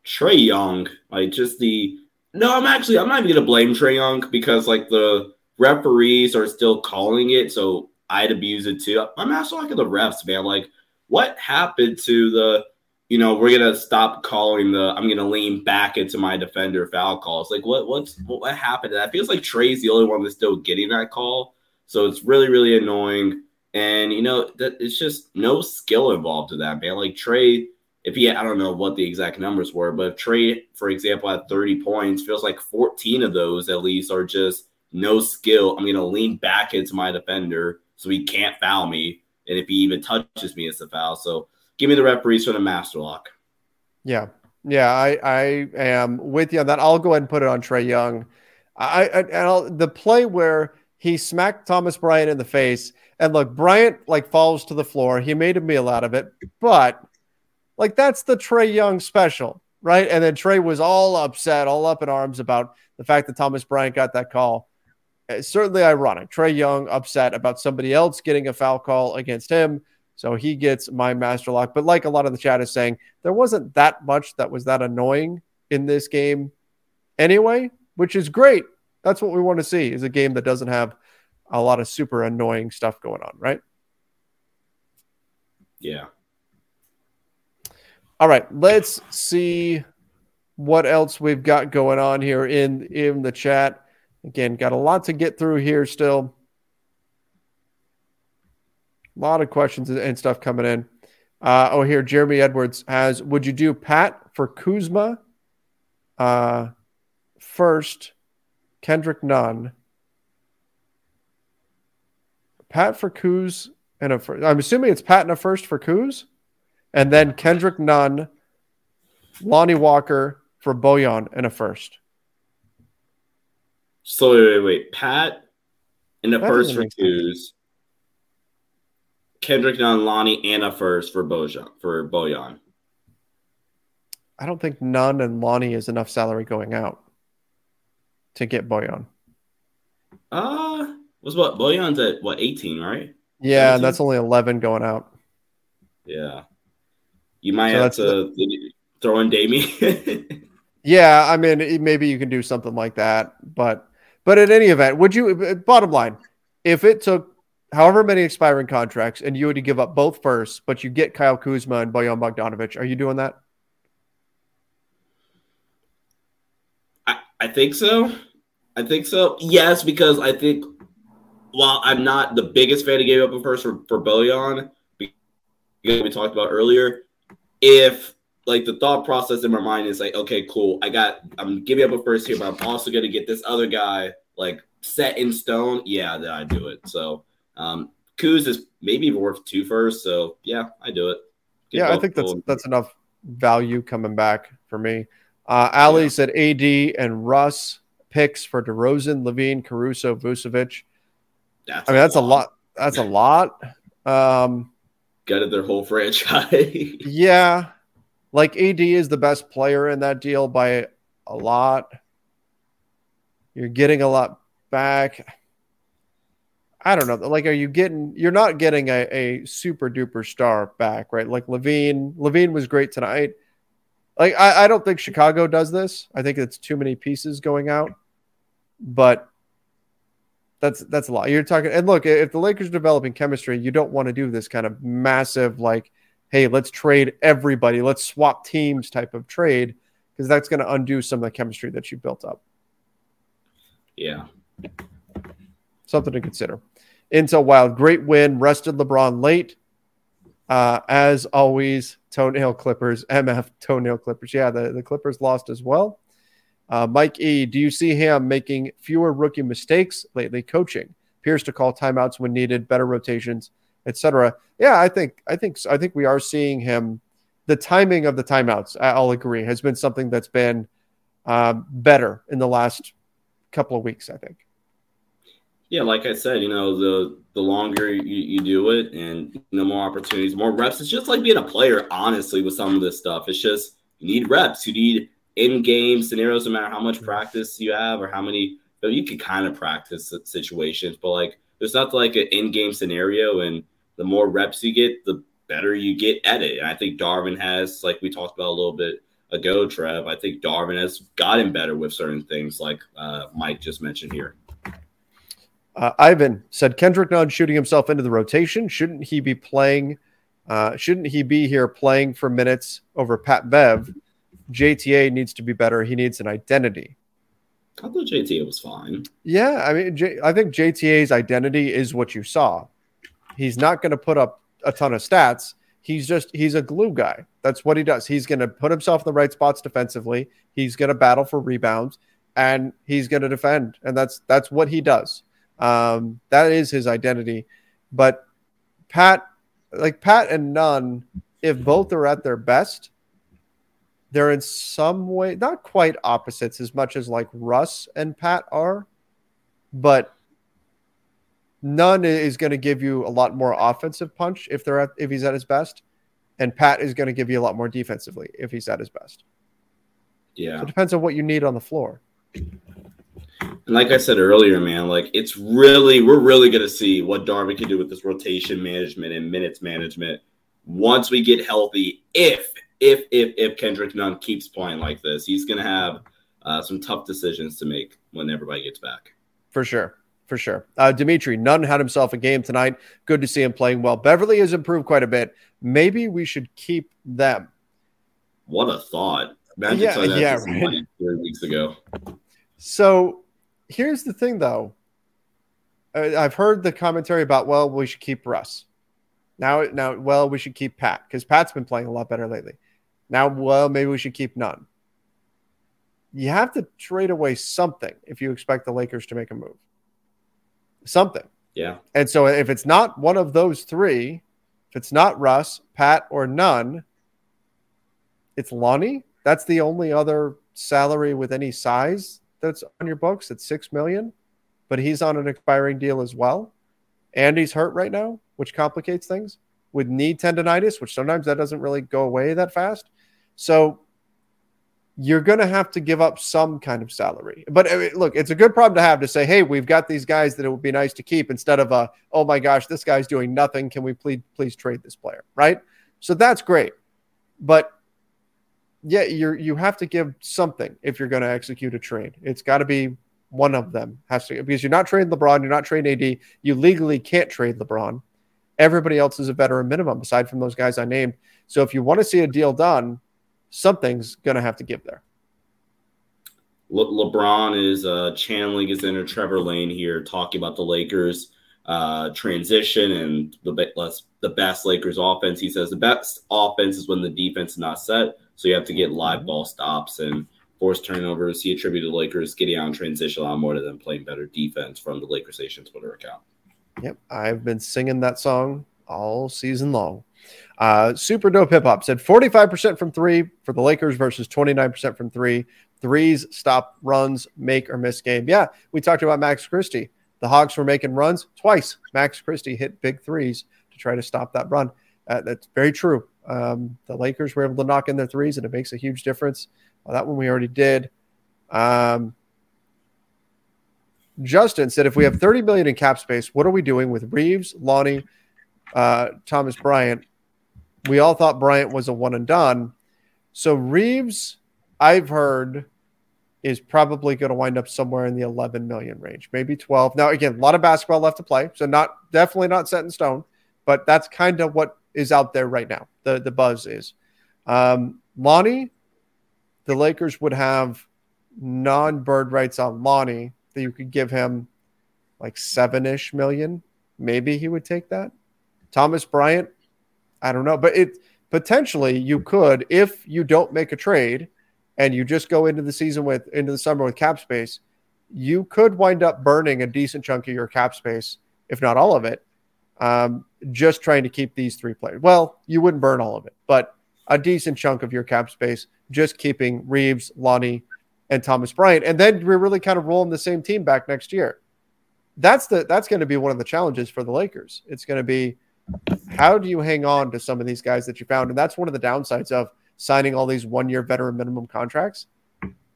Trae Young. Like, just the. No, I'm actually, I'm not even going to blame Trae Young because, like, the referees are still calling it, so I'd abuse it too. I'm also like the refs, man. Like, what happened to the you know, we're gonna stop calling the I'm gonna lean back into my defender foul calls. Like what what's what happened to that? It feels like Trae's the only one that's still getting that call. So it's really, really annoying. And you know, that it's just no skill involved to that, man. Like Trae, if he I don't know what the exact numbers were, but if Trae, for example, had 30 points, feels like 14 of those at least are just no skill. I'm gonna lean back into my defender so he can't foul me. And if he even touches me, it's a foul. So give me the referees for the master lock. Yeah. Yeah, I, I am with you on that. I'll go ahead and put it on Trae Young. I, I and I'll, the play where he smacked Thomas Bryant in the face, and look, Bryant like falls to the floor. He made a meal out of it, but like that's the Trae Young special, right? And then Trae was all upset, all up in arms about the fact that Thomas Bryant got that call. It's certainly ironic. Trae Young upset about somebody else getting a foul call against him. So he gets my master lock. But like a lot of the chat is saying, there wasn't that much that was that annoying in this game anyway, which is great. That's what we want to see is a game that doesn't have a lot of super annoying stuff going on, right? Yeah. All right, let's see what else we've got going on here in in the chat. Again, got a lot to get through here still. A lot of questions and stuff coming in. Uh, oh, here, Jeremy Edwards has Would you do Pat for Kuzma uh, first, Kendrick Nunn? Pat for Kuz and a first. I'm assuming it's Pat and a first for Kuz, and then Kendrick Nunn, Lonnie Walker for Bojan and a first. So wait, wait, wait. Pat in the That first for twos. Kendrick Nunn, Lonnie, and a first for Bojan for Bojan. I don't think Nunn and Lonnie is enough salary going out to get Bojan. Uh was what Bojan's at what 18, right? Yeah, and that's only 11 going out. Yeah. You might So have to throw in Damien. Yeah, I mean, maybe you can do something like that, but but in any event, would you? Bottom line, if it took however many expiring contracts and you had to give up both first, but you get Kyle Kuzma and Bojan Bogdanovic, are you doing that? I, I think so. I think so. Yes, because I think while I'm not the biggest fan of giving up a first for, for Bojan, because we talked about earlier, if like the thought process in my mind is like, okay, cool, I got I'm giving up a first here, but I'm also gonna get this other guy like set in stone. Yeah, then I do it. So um Kuz is maybe worth two first. So yeah, I do it. Get yeah, I think that's that's enough value coming back for me. Uh, Ali Yeah. said AD and Russ picks for DeRozan, LaVine, Caruso, Vucevic. that's I mean, that's a lot. That's a lot. Um, Gutted their whole franchise. Yeah. Like AD is the best player in that deal by a lot. You're getting a lot back. I don't know. Like, are you getting, you're not getting a, a super duper star back, right? Like LaVine, LaVine was great tonight. Like, I, I don't think Chicago does this. I think it's too many pieces going out, but that's, that's a lot. You're talking, and look, if the Lakers are developing chemistry, you don't want to do this kind of massive, like, hey, let's trade everybody, let's swap teams type of trade, because that's going to undo some of the chemistry that you built up. yeah. Something to consider. Intel Wild, great win, rested LeBron late. Uh, as always, toenail clippers, MF toenail clippers. Yeah, the, the Clippers lost as well. Uh, Mike E, do you see him making fewer rookie mistakes lately coaching? Appears to call timeouts when needed, better rotations, etc. Yeah, I think I think I think we are seeing him. The timing of the timeouts, I'll agree, has been something that's been um, better in the last couple of weeks. I think. Yeah, like I said, you know, the the longer you, you do it and you know, more opportunities, more reps. It's just like being a player, honestly, with some of this stuff. It's just you need reps. You need in-game scenarios, no matter how much practice you have or how many but you can kind of practice situations, but like there's not like an in-game scenario, and the more reps you get, the better you get at it. And I think Darvin has, like we talked about a little bit ago, Trev. I think Darvin has gotten better with certain things, like uh, Mike just mentioned here. Uh, Ivan said Kendrick Nunn shooting himself into the rotation. Shouldn't he be playing Uh, shouldn't he be here playing for minutes over Pat Bev? JTA needs to be better. He needs an identity. I thought JTA was fine. Yeah, I mean, J- I think JTA's identity is what you saw. He's not going to put up a ton of stats. He's just he's a glue guy. That's what he does. He's going to put himself in the right spots defensively. He's going to battle for rebounds and he's going to defend, and that's that's what he does. Um, that is his identity. But Pat, like Pat and Nunn, if both are at their best, they're in some way not quite opposites as much as like Russ and Pat are, but Nunn is going to give you a lot more offensive punch if they're at, if he's at his best, and Pat is going to give you a lot more defensively if he's at his best. Yeah, so it depends on what you need on the floor. And like I said earlier, man, like it's really we're really gonna see what Darvin can do with this rotation management and minutes management once we get healthy. If if if if Kendrick Nunn keeps playing like this, he's gonna have uh, some tough decisions to make when everybody gets back. For sure. For sure. Uh, Dimitri, Nunn had himself a game tonight. Good to see him playing well. Beverley has improved quite a bit. Maybe we should keep them. What a thought. Imagine yeah, yeah, right. three weeks ago. So here's the thing, though. I've heard the commentary about, well, we should keep Russ. Now, now, well, we should keep Pat because Pat's been playing a lot better lately. Now, well, maybe we should keep Nunn. You have to trade away something if you expect the Lakers to make a move. Something. Yeah. And so if it's not one of those three, if it's not Russ, Pat, or Nunn, it's Lonnie. That's the only other salary with any size that's on your books at six million, but he's on an expiring deal as well. And he's hurt right now, which complicates things with knee tendonitis, which sometimes that doesn't really go away that fast. So you're going to have to give up some kind of salary. But I mean, look, it's a good problem to have to say, hey, we've got these guys that it would be nice to keep instead of a, oh my gosh, this guy's doing nothing. Can we please please trade this player? Right. So that's great. But yeah, you you have to give something if you're going to execute a trade. It's got to be one of them has to because you're not trading LeBron, you're not trading AD. You legally can't trade LeBron. Everybody else is a veteran minimum aside from those guys I named. So if you want to see a deal done, something's going to have to give there. Le- LeBron is uh, channeling his inner Trevor Lane here, talking about the Lakers uh, transition and the the best Lakers offense. He says the best offense is when the defense is not set. So you have to get live mm-hmm. ball stops and force turnovers. He attributed the Lakers getting out in transition a lot more to them playing better defense from the Lakers Nation Twitter account. Yep, I've been singing that song all season long. Uh, super dope hip hop said 45% from three for the Lakers versus 29% from three. Threes stop runs, make or miss game. Yeah, we talked about Max Christie. The Hawks were making runs twice. Max Christie hit big threes to try to stop that run. Uh, that's very true. Um, the Lakers were able to knock in their threes, and it makes a huge difference. Well, that one we already did. Um, Justin said, if we have 30 million in cap space, what are we doing with Reaves, Lonnie, uh, Thomas Bryant? We all thought Bryant was a one and done. So Reaves, I've heard, is probably going to wind up somewhere in the 11 million range, maybe 12. Now, again, a lot of basketball left to play, so not definitely not set in stone, but that's kind of what is out there right now. The the buzz is. Um, Lonnie, the Lakers would have non bird rights on Lonnie that you could give him like seven ish million. Maybe he would take that. Thomas Bryant, I don't know, but it potentially you could if you don't make a trade and you just go into the season with into the summer with cap space, you could wind up burning a decent chunk of your cap space, if not all of it, um, just trying to keep these three players. Well, you wouldn't burn all of it, but a decent chunk of your cap space just keeping Reaves, Lonnie, and Thomas Bryant, and then we're really kind of rolling the same team back next year. That's the that's going to be one of the challenges for the Lakers. It's going to be how do you hang on to some of these guys that you found, and that's one of the downsides of signing all these one year veteran minimum contracts,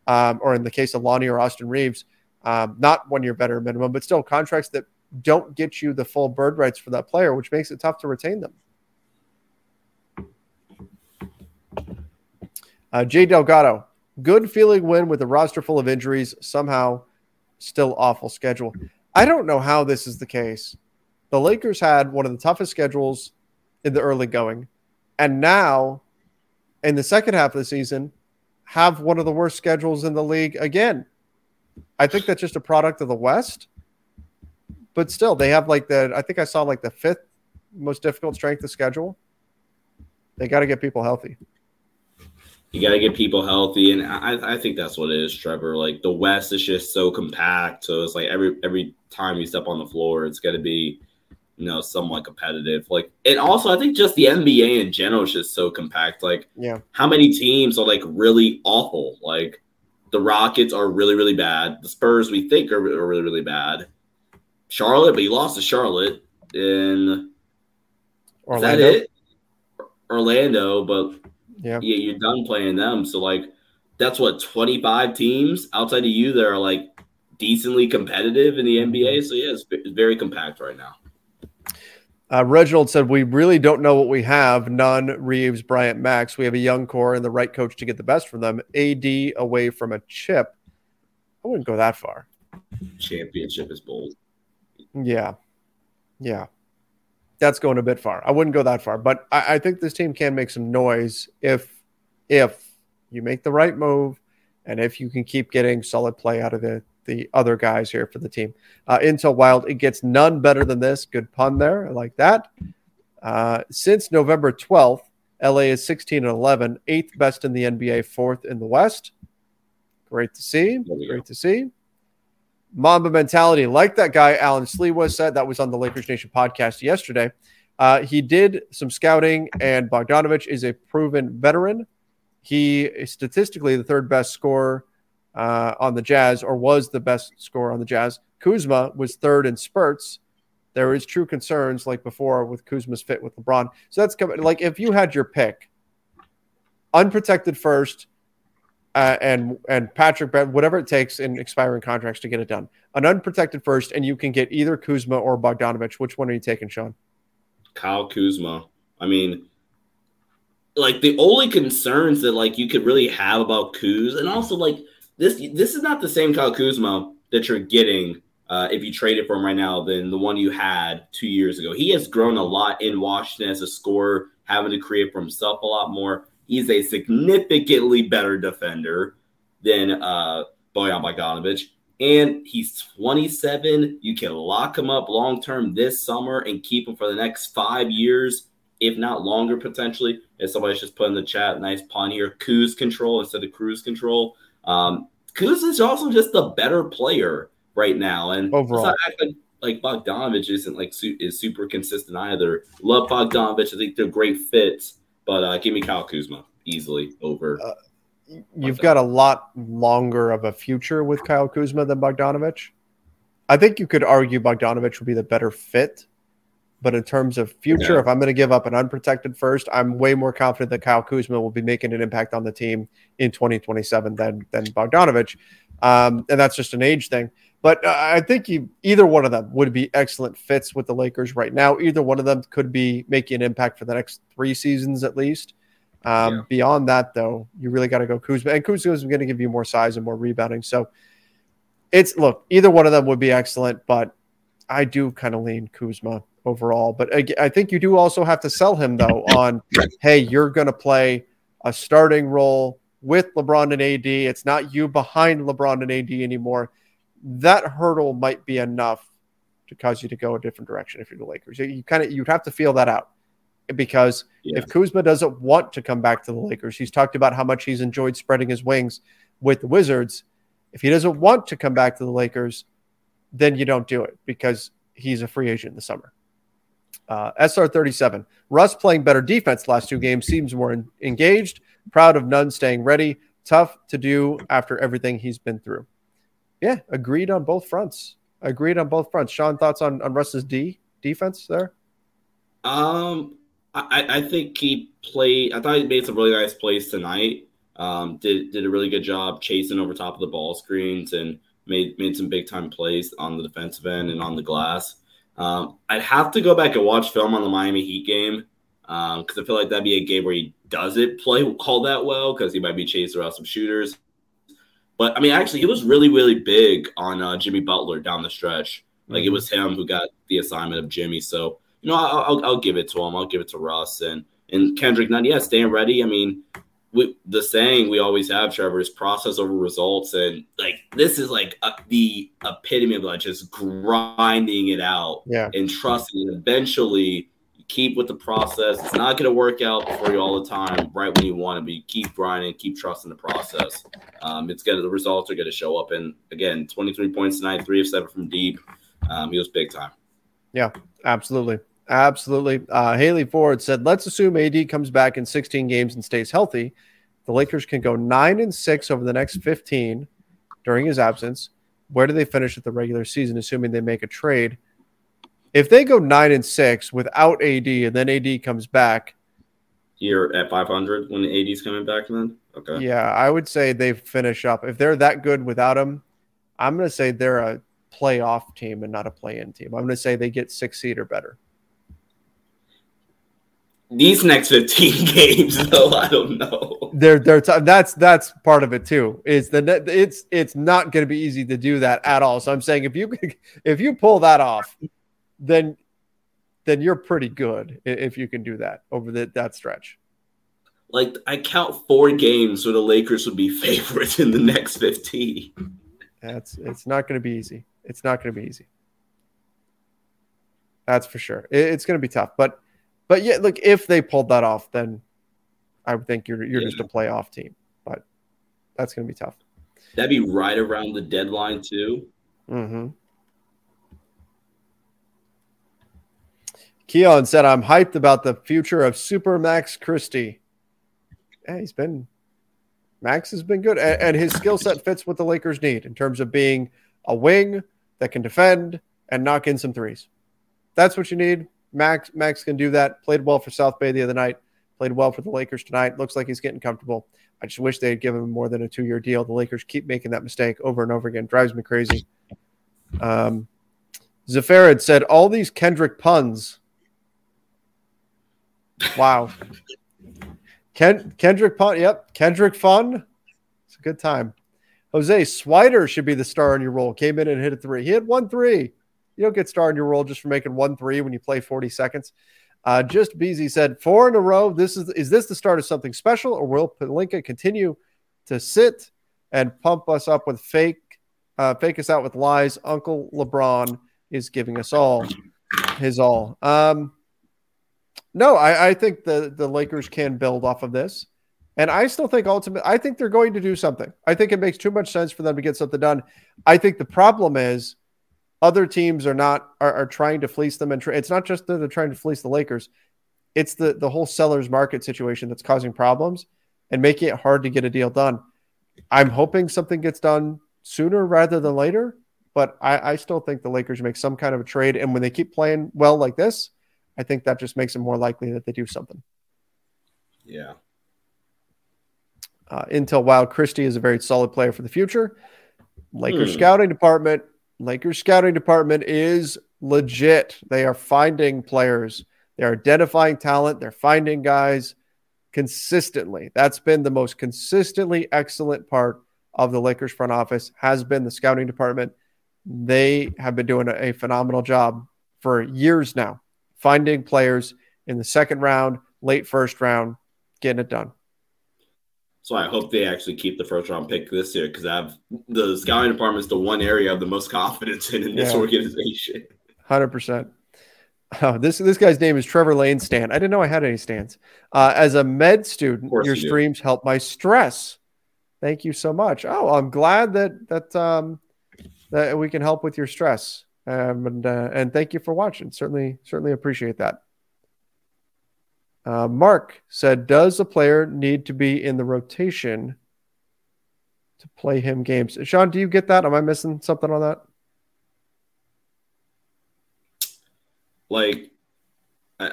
um, or in the case of Lonnie or Austin Reaves, um, not one year veteran minimum, but still contracts that don't get you the full bird rights for that player, which makes it tough to retain them. Uh, Jay Delgado, good feeling win with a roster full of injuries, somehow still awful schedule. I don't know how this is the case. The Lakers had one of the toughest schedules in the early going. And now, in the second half of the season, have one of the worst schedules in the league again. I think that's just a product of the West. But still, they have like the, I think I saw like the fifth most difficult strength of schedule. They got to get people healthy. You got to get people healthy, and I, I think that's what it is, Trevor. Like the West is just so compact, so it's like every every time you step on the floor, it's got to be, you know, somewhat competitive. Like, and also I think just the NBA in general is just so compact. Like, yeah, how many teams are like really awful? Like, the Rockets are really really bad. The Spurs we think are, are really really bad. Charlotte, but you lost to Charlotte. in Orlando. is that it? Orlando, but yeah, yeah, you're done playing them. So like, that's what 25 teams outside of you that are like decently competitive in the NBA. So yeah, it's, it's very compact right now. Uh, Reginald said, We really don't know what we have. Nunn Reaves, Bryant, Max. We have a young core and the right coach to get the best from them. AD away from a chip. I wouldn't go that far. Championship is bold. Yeah. Yeah. That's going a bit far. I wouldn't go that far, but I, I think this team can make some noise if if you make the right move and if you can keep getting solid play out of the the other guys here for the team. Uh, Intel Wild, it gets Nunn better than this. Good pun there. I like that. Uh, since November 12th, LA is 16 and 11, eighth best in the NBA, fourth in the West. Great to see. Great go. to see. Mamba mentality, like that guy Alan Slewa said, that was on the Lakers Nation podcast yesterday. Uh, he did some scouting, and Bogdanovic is a proven veteran. He is statistically the third best scorer uh, on the Jazz, or was the best scorer on the Jazz. Kuzma was third in spurts. There is true concerns, like before, with Kuzma's fit with LeBron. So that's coming. Like if you had your pick, unprotected first, uh, and and Patrick, whatever it takes in expiring contracts to get it done. An unprotected first, and you can get either Kuzma or Bogdanovic. Which one are you taking, Sean? Kyle Kuzma. I mean, like the only concerns that like you could really have about Kuz, and also like this this is not the same Kyle Kuzma that you're getting uh, if you trade it for him right now than the one you had two years ago. He has grown a lot in Washington as a scorer, having to create for himself a lot more. He's a significantly better defender than uh, Bojan Bogdanovic. And he's 27. You can lock him up long term this summer and keep him for the next five years, if not longer, potentially. If somebody's just put in the chat, nice pun here, cruise control instead of cruise control. Um, Kuz is also just a better player right now. And overall, like, like Bogdanovic isn't like is super consistent either. Love Bogdanovic. I think they're great fits. But uh, give me Kyle Kuzma easily over. Uh, you've got a lot longer of a future with Kyle Kuzma than Bogdanovic. I think you could argue Bogdanovic would be the better fit. But in terms of future, yeah. if I'm going to give up an unprotected first, I'm way more confident that Kyle Kuzma will be making an impact on the team in 2027 than than Bogdanovic. Um, and that's just an age thing. But uh, I think you, either one of them would be excellent fits with the Lakers right now. Either one of them could be making an impact for the next three seasons at least. Um, yeah. Beyond that, though, you really got to go Kuzma, and Kuzma is going to give you more size and more rebounding. So it's look, either one of them would be excellent, but I do kind of lean Kuzma overall. But I, I think you do also have to sell him though on, hey, you're going to play a starting role with LeBron and AD. It's not you behind LeBron and AD anymore that hurdle might be enough to cause you to go a different direction if you're the Lakers. You kind of you'd have to feel that out because yeah. if Kuzma doesn't want to come back to the Lakers, he's talked about how much he's enjoyed spreading his wings with the Wizards. If he doesn't want to come back to the Lakers, then you don't do it because he's a free agent in the summer. Uh, SR37. Russ playing better defense last two games seems more in- engaged. Proud of Nunn staying ready. Tough to do after everything he's been through. Yeah, agreed on both fronts. Agreed on both fronts. Sean, thoughts on, on Russ's D defense there? Um, I, I think he played. I thought he made some really nice plays tonight. Um, did did a really good job chasing over top of the ball screens and made made some big time plays on the defensive end and on the glass. Um, I'd have to go back and watch film on the Miami Heat game because um, I feel like that'd be a game where he doesn't play all that well because he might be chasing around some shooters. But I mean, actually, he was really, really big on uh, Jimmy Butler down the stretch. Like mm-hmm. it was him who got the assignment of Jimmy. So you know, I'll, I'll, I'll give it to him. I'll give it to Russ and and Kendrick Nunn. Yeah, staying ready. I mean, we, the saying we always have, Trevor, is process over results, and like this is like a, the epitome of like just grinding it out, Yeah. and trusting. And eventually, keep with the process. It's not going to work out for you all the time, right when you want to be. Keep grinding, keep trusting the process. Um, it's gonna the results are going to show up. And again, twenty three points tonight, three of seven from deep. Um, he was big time. Yeah, absolutely. Absolutely. Uh, Haley Ford said, let's assume AD comes back in 16 games and stays healthy. The Lakers can go nine and six over the next 15 during his absence. Where do they finish at the regular season, assuming they make a trade? If they go nine and six without AD and then AD comes back, Here at five hundred when the AD's coming back, then okay. yeah, I would say they finish up. If they're that good without him, I'm going to say they're a playoff team and not a play in team. I'm going to say they get six seed or better. These next fifteen games, though, I don't know. they're they're t- that's that's part of it too is the it's it's not going to be easy to do that at all so i'm saying if you if you pull that off then then you're pretty good if you can do that over the, that stretch Like I count four games where the Lakers would be favorites in the next fifteen. that's it's not going to be easy it's not going to be easy that's for sure it, it's going to be tough but but yeah look if they pulled that off then i would think you're you're just a playoff team but that's going to be tough That'd be right around the deadline too. Mm-hmm. Keon said, I'm hyped about the future of Super Max Christie. Yeah, he's been Max has been good, and, and his skill set fits what the Lakers need in terms of being a wing that can defend and knock in some threes. That's what you need. Max Max can do that. Played well for South Bay the other night. Played well for the Lakers tonight. Looks like he's getting comfortable. I just wish they had given him more than a two-year deal. The Lakers keep making that mistake over and over again. Drives me crazy. Um, Zafarid said all these Kendrick puns. Wow. Ken, Kendrick pun. Yep. Kendrick fun. It's a good time. Jose Swider should be the star in your role. Came in and hit a three. He had one three. You don't get star in your role just for making one three when you play 40 seconds. Uh, just Beasy said four in a row. This is is this the start of something special, or will Pelinka continue to sit and pump us up with fake, uh, fake us out with lies? Uncle LeBron is giving us all his all. Um, no, I, I think the the Lakers can build off of this, and I still think ultimately, I think they're going to do something. I think it makes too much sense for them to get something done. I think the problem is other teams are not are, are trying to fleece them, and tra- it's not just that they're trying to fleece the Lakers. It's the the whole sellers market situation that's causing problems and making it hard to get a deal done. I'm hoping something gets done sooner rather than later, but I, I still think the Lakers make some kind of a trade. And when they keep playing well like this, I think that just makes it more likely that they do something. Yeah. Uh, Intel Wild Christie is a very solid player for the future. Lakers Hmm. scouting department, Lakers scouting department is legit. They are finding players. They're identifying talent. They're finding guys consistently. That's been the most consistently excellent part of the Lakers front office has been the scouting department. They have been doing a, a phenomenal job for years now, finding players in the second round, late first round, getting it done. So I hope they actually keep the first round pick this year because I have the scouting department is the one area I have the most confidence in in this Yeah. organization. Hundred percent. Oh, this this guy's name is Trevor Lane Stan. I didn't know I had any stands. Uh, as a med student, your you do. streams help my stress. Thank you so much. Oh, I'm glad that that um, that we can help with your stress. Um, and uh, and thank you for watching. Certainly certainly appreciate that. Uh, Mark said, "Does a player need to be in the rotation to play him games?" Sean, do you get that? Am I missing something on that? Like, I,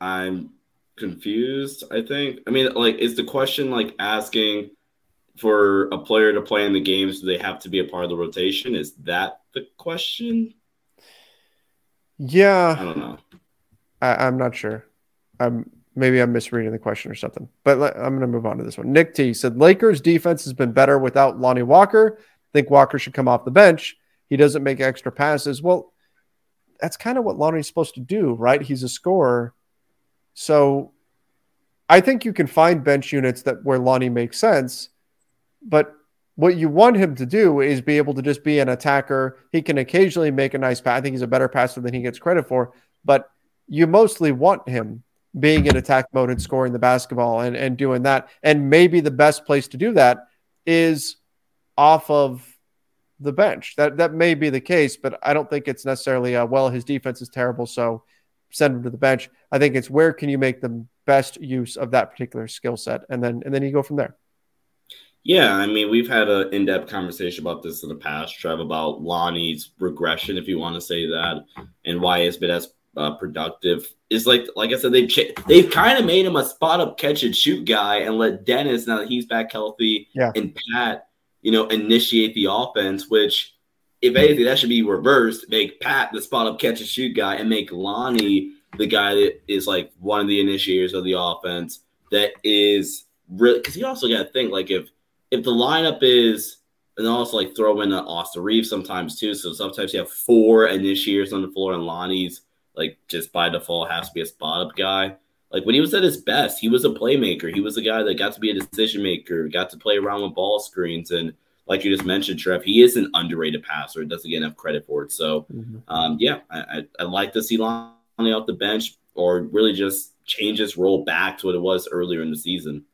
I I'm confused. I think. I mean, like, is the question like asking for a player to play in the games? Do they have to be a part of the rotation? Is that the question? Yeah, I don't know. I, I'm not sure. I'm maybe I'm misreading the question or something. But let, I'm going to move on to this one. Nick T said Lakers defense has been better without Lonnie Walker. Think Walker should come off the bench. He doesn't make extra passes. Well, that's kind of what Lonnie's supposed to do, right? He's a scorer. So I think you can find bench units that where Lonnie makes sense, but what you want him to do is be able to just be an attacker. He can occasionally make a nice pass. I think he's a better passer than he gets credit for, but you mostly want him being in attack mode and scoring the basketball and, and doing that. And maybe the best place to do that is off of the bench. That that may be the case, but I don't think it's necessarily a, well, his defense is terrible, so send him to the bench. I think it's where can you make the best use of that particular skill set, and then and then you go from there. Yeah, I mean, we've had an in-depth conversation about this in the past, Trev, about Lonnie's regression, if you want to say that, and why it's been as uh, productive. Is like, like I said, they've ch- they've kind of made him a spot up catch and shoot guy, and let Dennis now that he's back healthy, yeah. and Pat, you know, initiate the offense. Which, if anything, that should be reversed. Make Pat the spot up catch and shoot guy, and make Lonnie the guy that is like one of the initiators of the offense. That is really because you also got to think like if if the lineup is and also like throw in an Austin Reaves sometimes too. So sometimes you have four initiators on the floor, and Lonnie's like just by default has to be a spot up guy. Like when he was at his best, he was a playmaker. He was a guy that got to be a decision maker, got to play around with ball screens, and like you just mentioned, Trev, he is an underrated passer. Doesn't get enough credit for it. So, mm-hmm. um, yeah, I, I, I like to see Lonnie off the bench, or really just change his role back to what it was earlier in the season.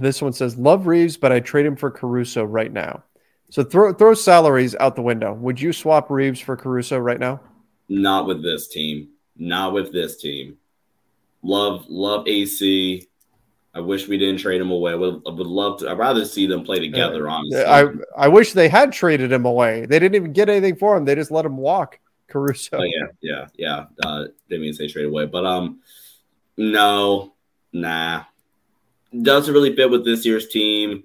This one says, "Love Reaves, but I trade him for Caruso right now." So throw throw salaries out the window. Would you swap Reaves for Caruso right now? Not with this team. Not with this team. Love love AC. I wish we didn't trade him away. Would would love to. I'd rather see them play together. honestly, I I wish they had traded him away. They didn't even get anything for him. They just let him walk. Caruso. Oh, yeah, yeah, yeah. Uh, didn't mean to say trade away, but um, no, nah doesn't really fit with this year's team.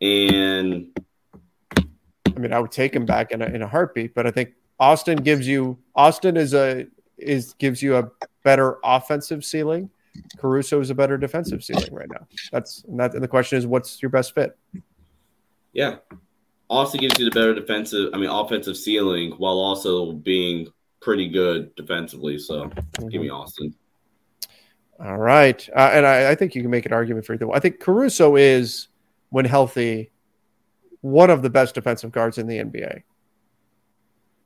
And I mean, I would take him back in a, in a heartbeat, but I think Austin gives you Austin is a is gives you a better offensive ceiling. Caruso is a better defensive ceiling right now. That's and that and the question is what's your best fit? Yeah. Austin gives you the better defensive, I mean offensive ceiling while also being pretty good defensively. So mm-hmm. give me Austin. All right, uh, and I, I, think you can make an argument for either. I think Caruso is, when healthy, one of the best defensive guards in the NBA,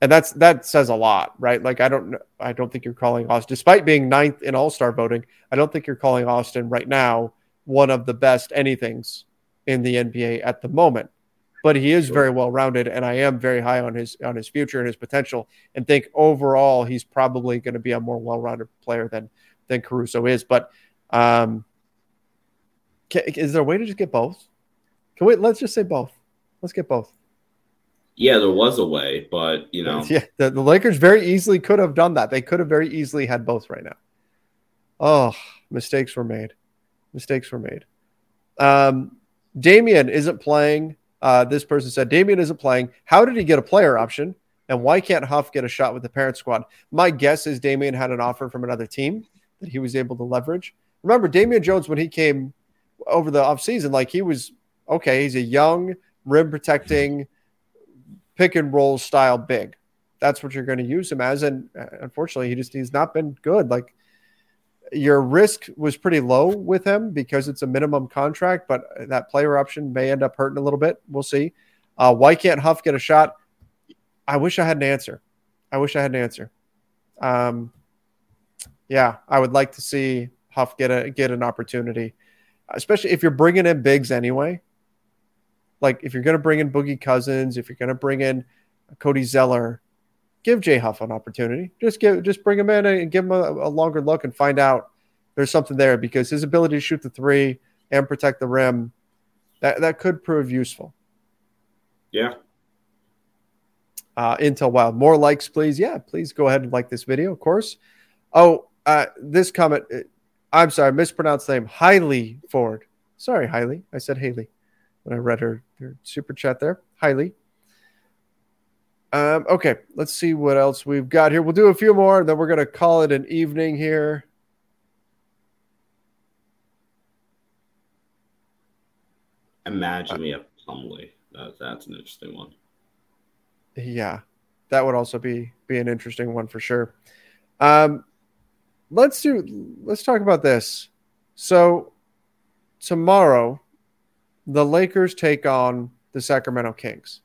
and that's that says a lot, right? Like I don't, I don't think you're calling Austin, despite being ninth in All Star voting, I don't think you're calling Austin right now one of the best anythings in the NBA at the moment. But he is very well rounded, and I am very high on his on his future and his potential, and think overall he's probably going to be a more well rounded player than than Caruso is. But um, can, is there a way to just get both? Can we? Let's just say both. Let's get both. Yeah, there was a way, but you know, yeah, the, the Lakers very easily could have done that. They could have very easily had both right now. Oh, mistakes were made. Mistakes were made. Um, Damian isn't playing. Uh, this person said Damian isn't playing. How did he get a player option? And why can't Huff get a shot with the parent squad? My guess is Damian had an offer from another team that he was able to leverage. Remember, Damian Jones, when he came over the offseason, like he was okay, he's a young, rim protecting, pick and roll style big. That's what you're going to use him as. And uh, unfortunately, he just he's not been good. Like your risk was pretty low with him because it's a minimum contract, but that player option may end up hurting a little bit. We'll see. Uh, why can't Huff get a shot? I wish I had an answer. I wish I had an answer. Um, yeah, I would like to see Huff get a get an opportunity, especially if you're bringing in bigs anyway. Like if you're going to bring in Boogie Cousins, if you're going to bring in Cody Zeller, give Jay Huff an opportunity. Just give just bring him in and give him a, a longer look and find out there's something there because his ability to shoot the three and protect the rim that that could prove useful. Yeah. Uh, Intel Wild, more likes, please. Yeah, please go ahead and like this video, of course. Oh, uh, this comment, uh, I'm sorry, I mispronounced the name. Hailey Ford. Sorry, Hailey. I said Haley when I read her, her super chat there. Hailey. Um, okay, let's see what else we've got here. We'll do a few more, and then we're going to call it an evening here. Imagine me a Plumlee. That, that's an interesting one. Yeah, that would also be be an interesting one for sure. Um, let's do. Let's talk about this. So tomorrow, the Lakers take on the Sacramento Kings.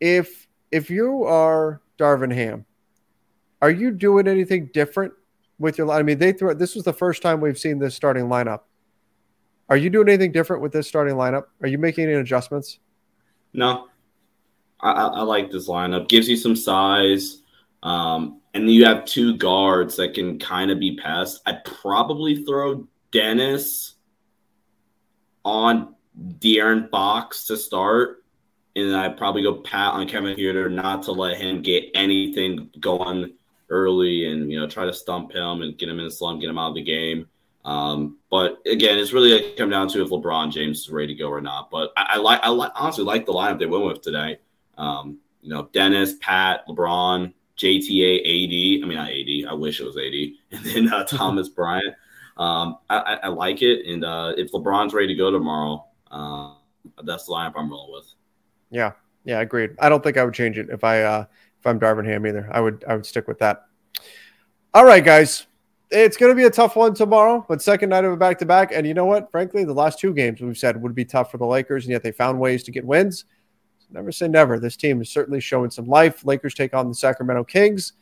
If if you are Darvin Ham, are you doing anything different with your? Line? I mean, they threw. This was the first time we've seen this starting lineup. Are you doing anything different with this starting lineup? Are you making any adjustments? No, I, I like this lineup. Gives you some size, um, and you have two guards that can kind of be passed. I'd probably throw Dennis on De'Aaron Fox to start, and I'd probably go pat on Kevin Huerter not to let him get anything going early, and you know try to stump him and get him in a slump, get him out of the game. Um, but again, it's really to come down to if LeBron James is ready to go or not. But I, I like, I like, honestly like the lineup they went with today. Um, you know, Dennis, Pat, LeBron, JTA, AD. I mean, not AD. I wish it was AD. And then uh, Thomas Bryant. Um, I, I, like it. And uh, if LeBron's ready to go tomorrow, uh, that's the lineup I'm rolling with. Yeah, yeah, I agreed. I don't think I would change it if I uh, if I'm Darvin Ham either. I would I would stick with that. All right, guys it's going to be a tough one tomorrow, but second night of a back to back. And you know what? Frankly, the last two games we've said would be tough for the Lakers, and yet they found ways to get wins. Never say never. This team is certainly showing some life. Lakers take on the Sacramento Kings.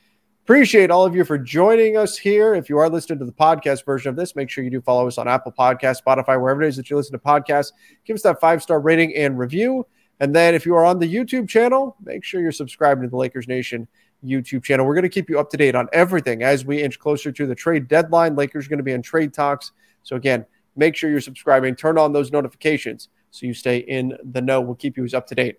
Appreciate all of you for joining us here. If you are listening to the podcast version of this, make sure you do follow us on Apple Podcast, Spotify, wherever it is that you listen to podcasts. Give us that five star rating and review. And then if you are on the YouTube channel, make sure you're subscribed to the Lakers Nation YouTube channel. We're going to keep you up to date on everything as we inch closer to the trade deadline. Lakers are going to be in trade talks. So, again, make sure you're subscribing, turn on those notifications so you stay in the know. We'll keep you as up to date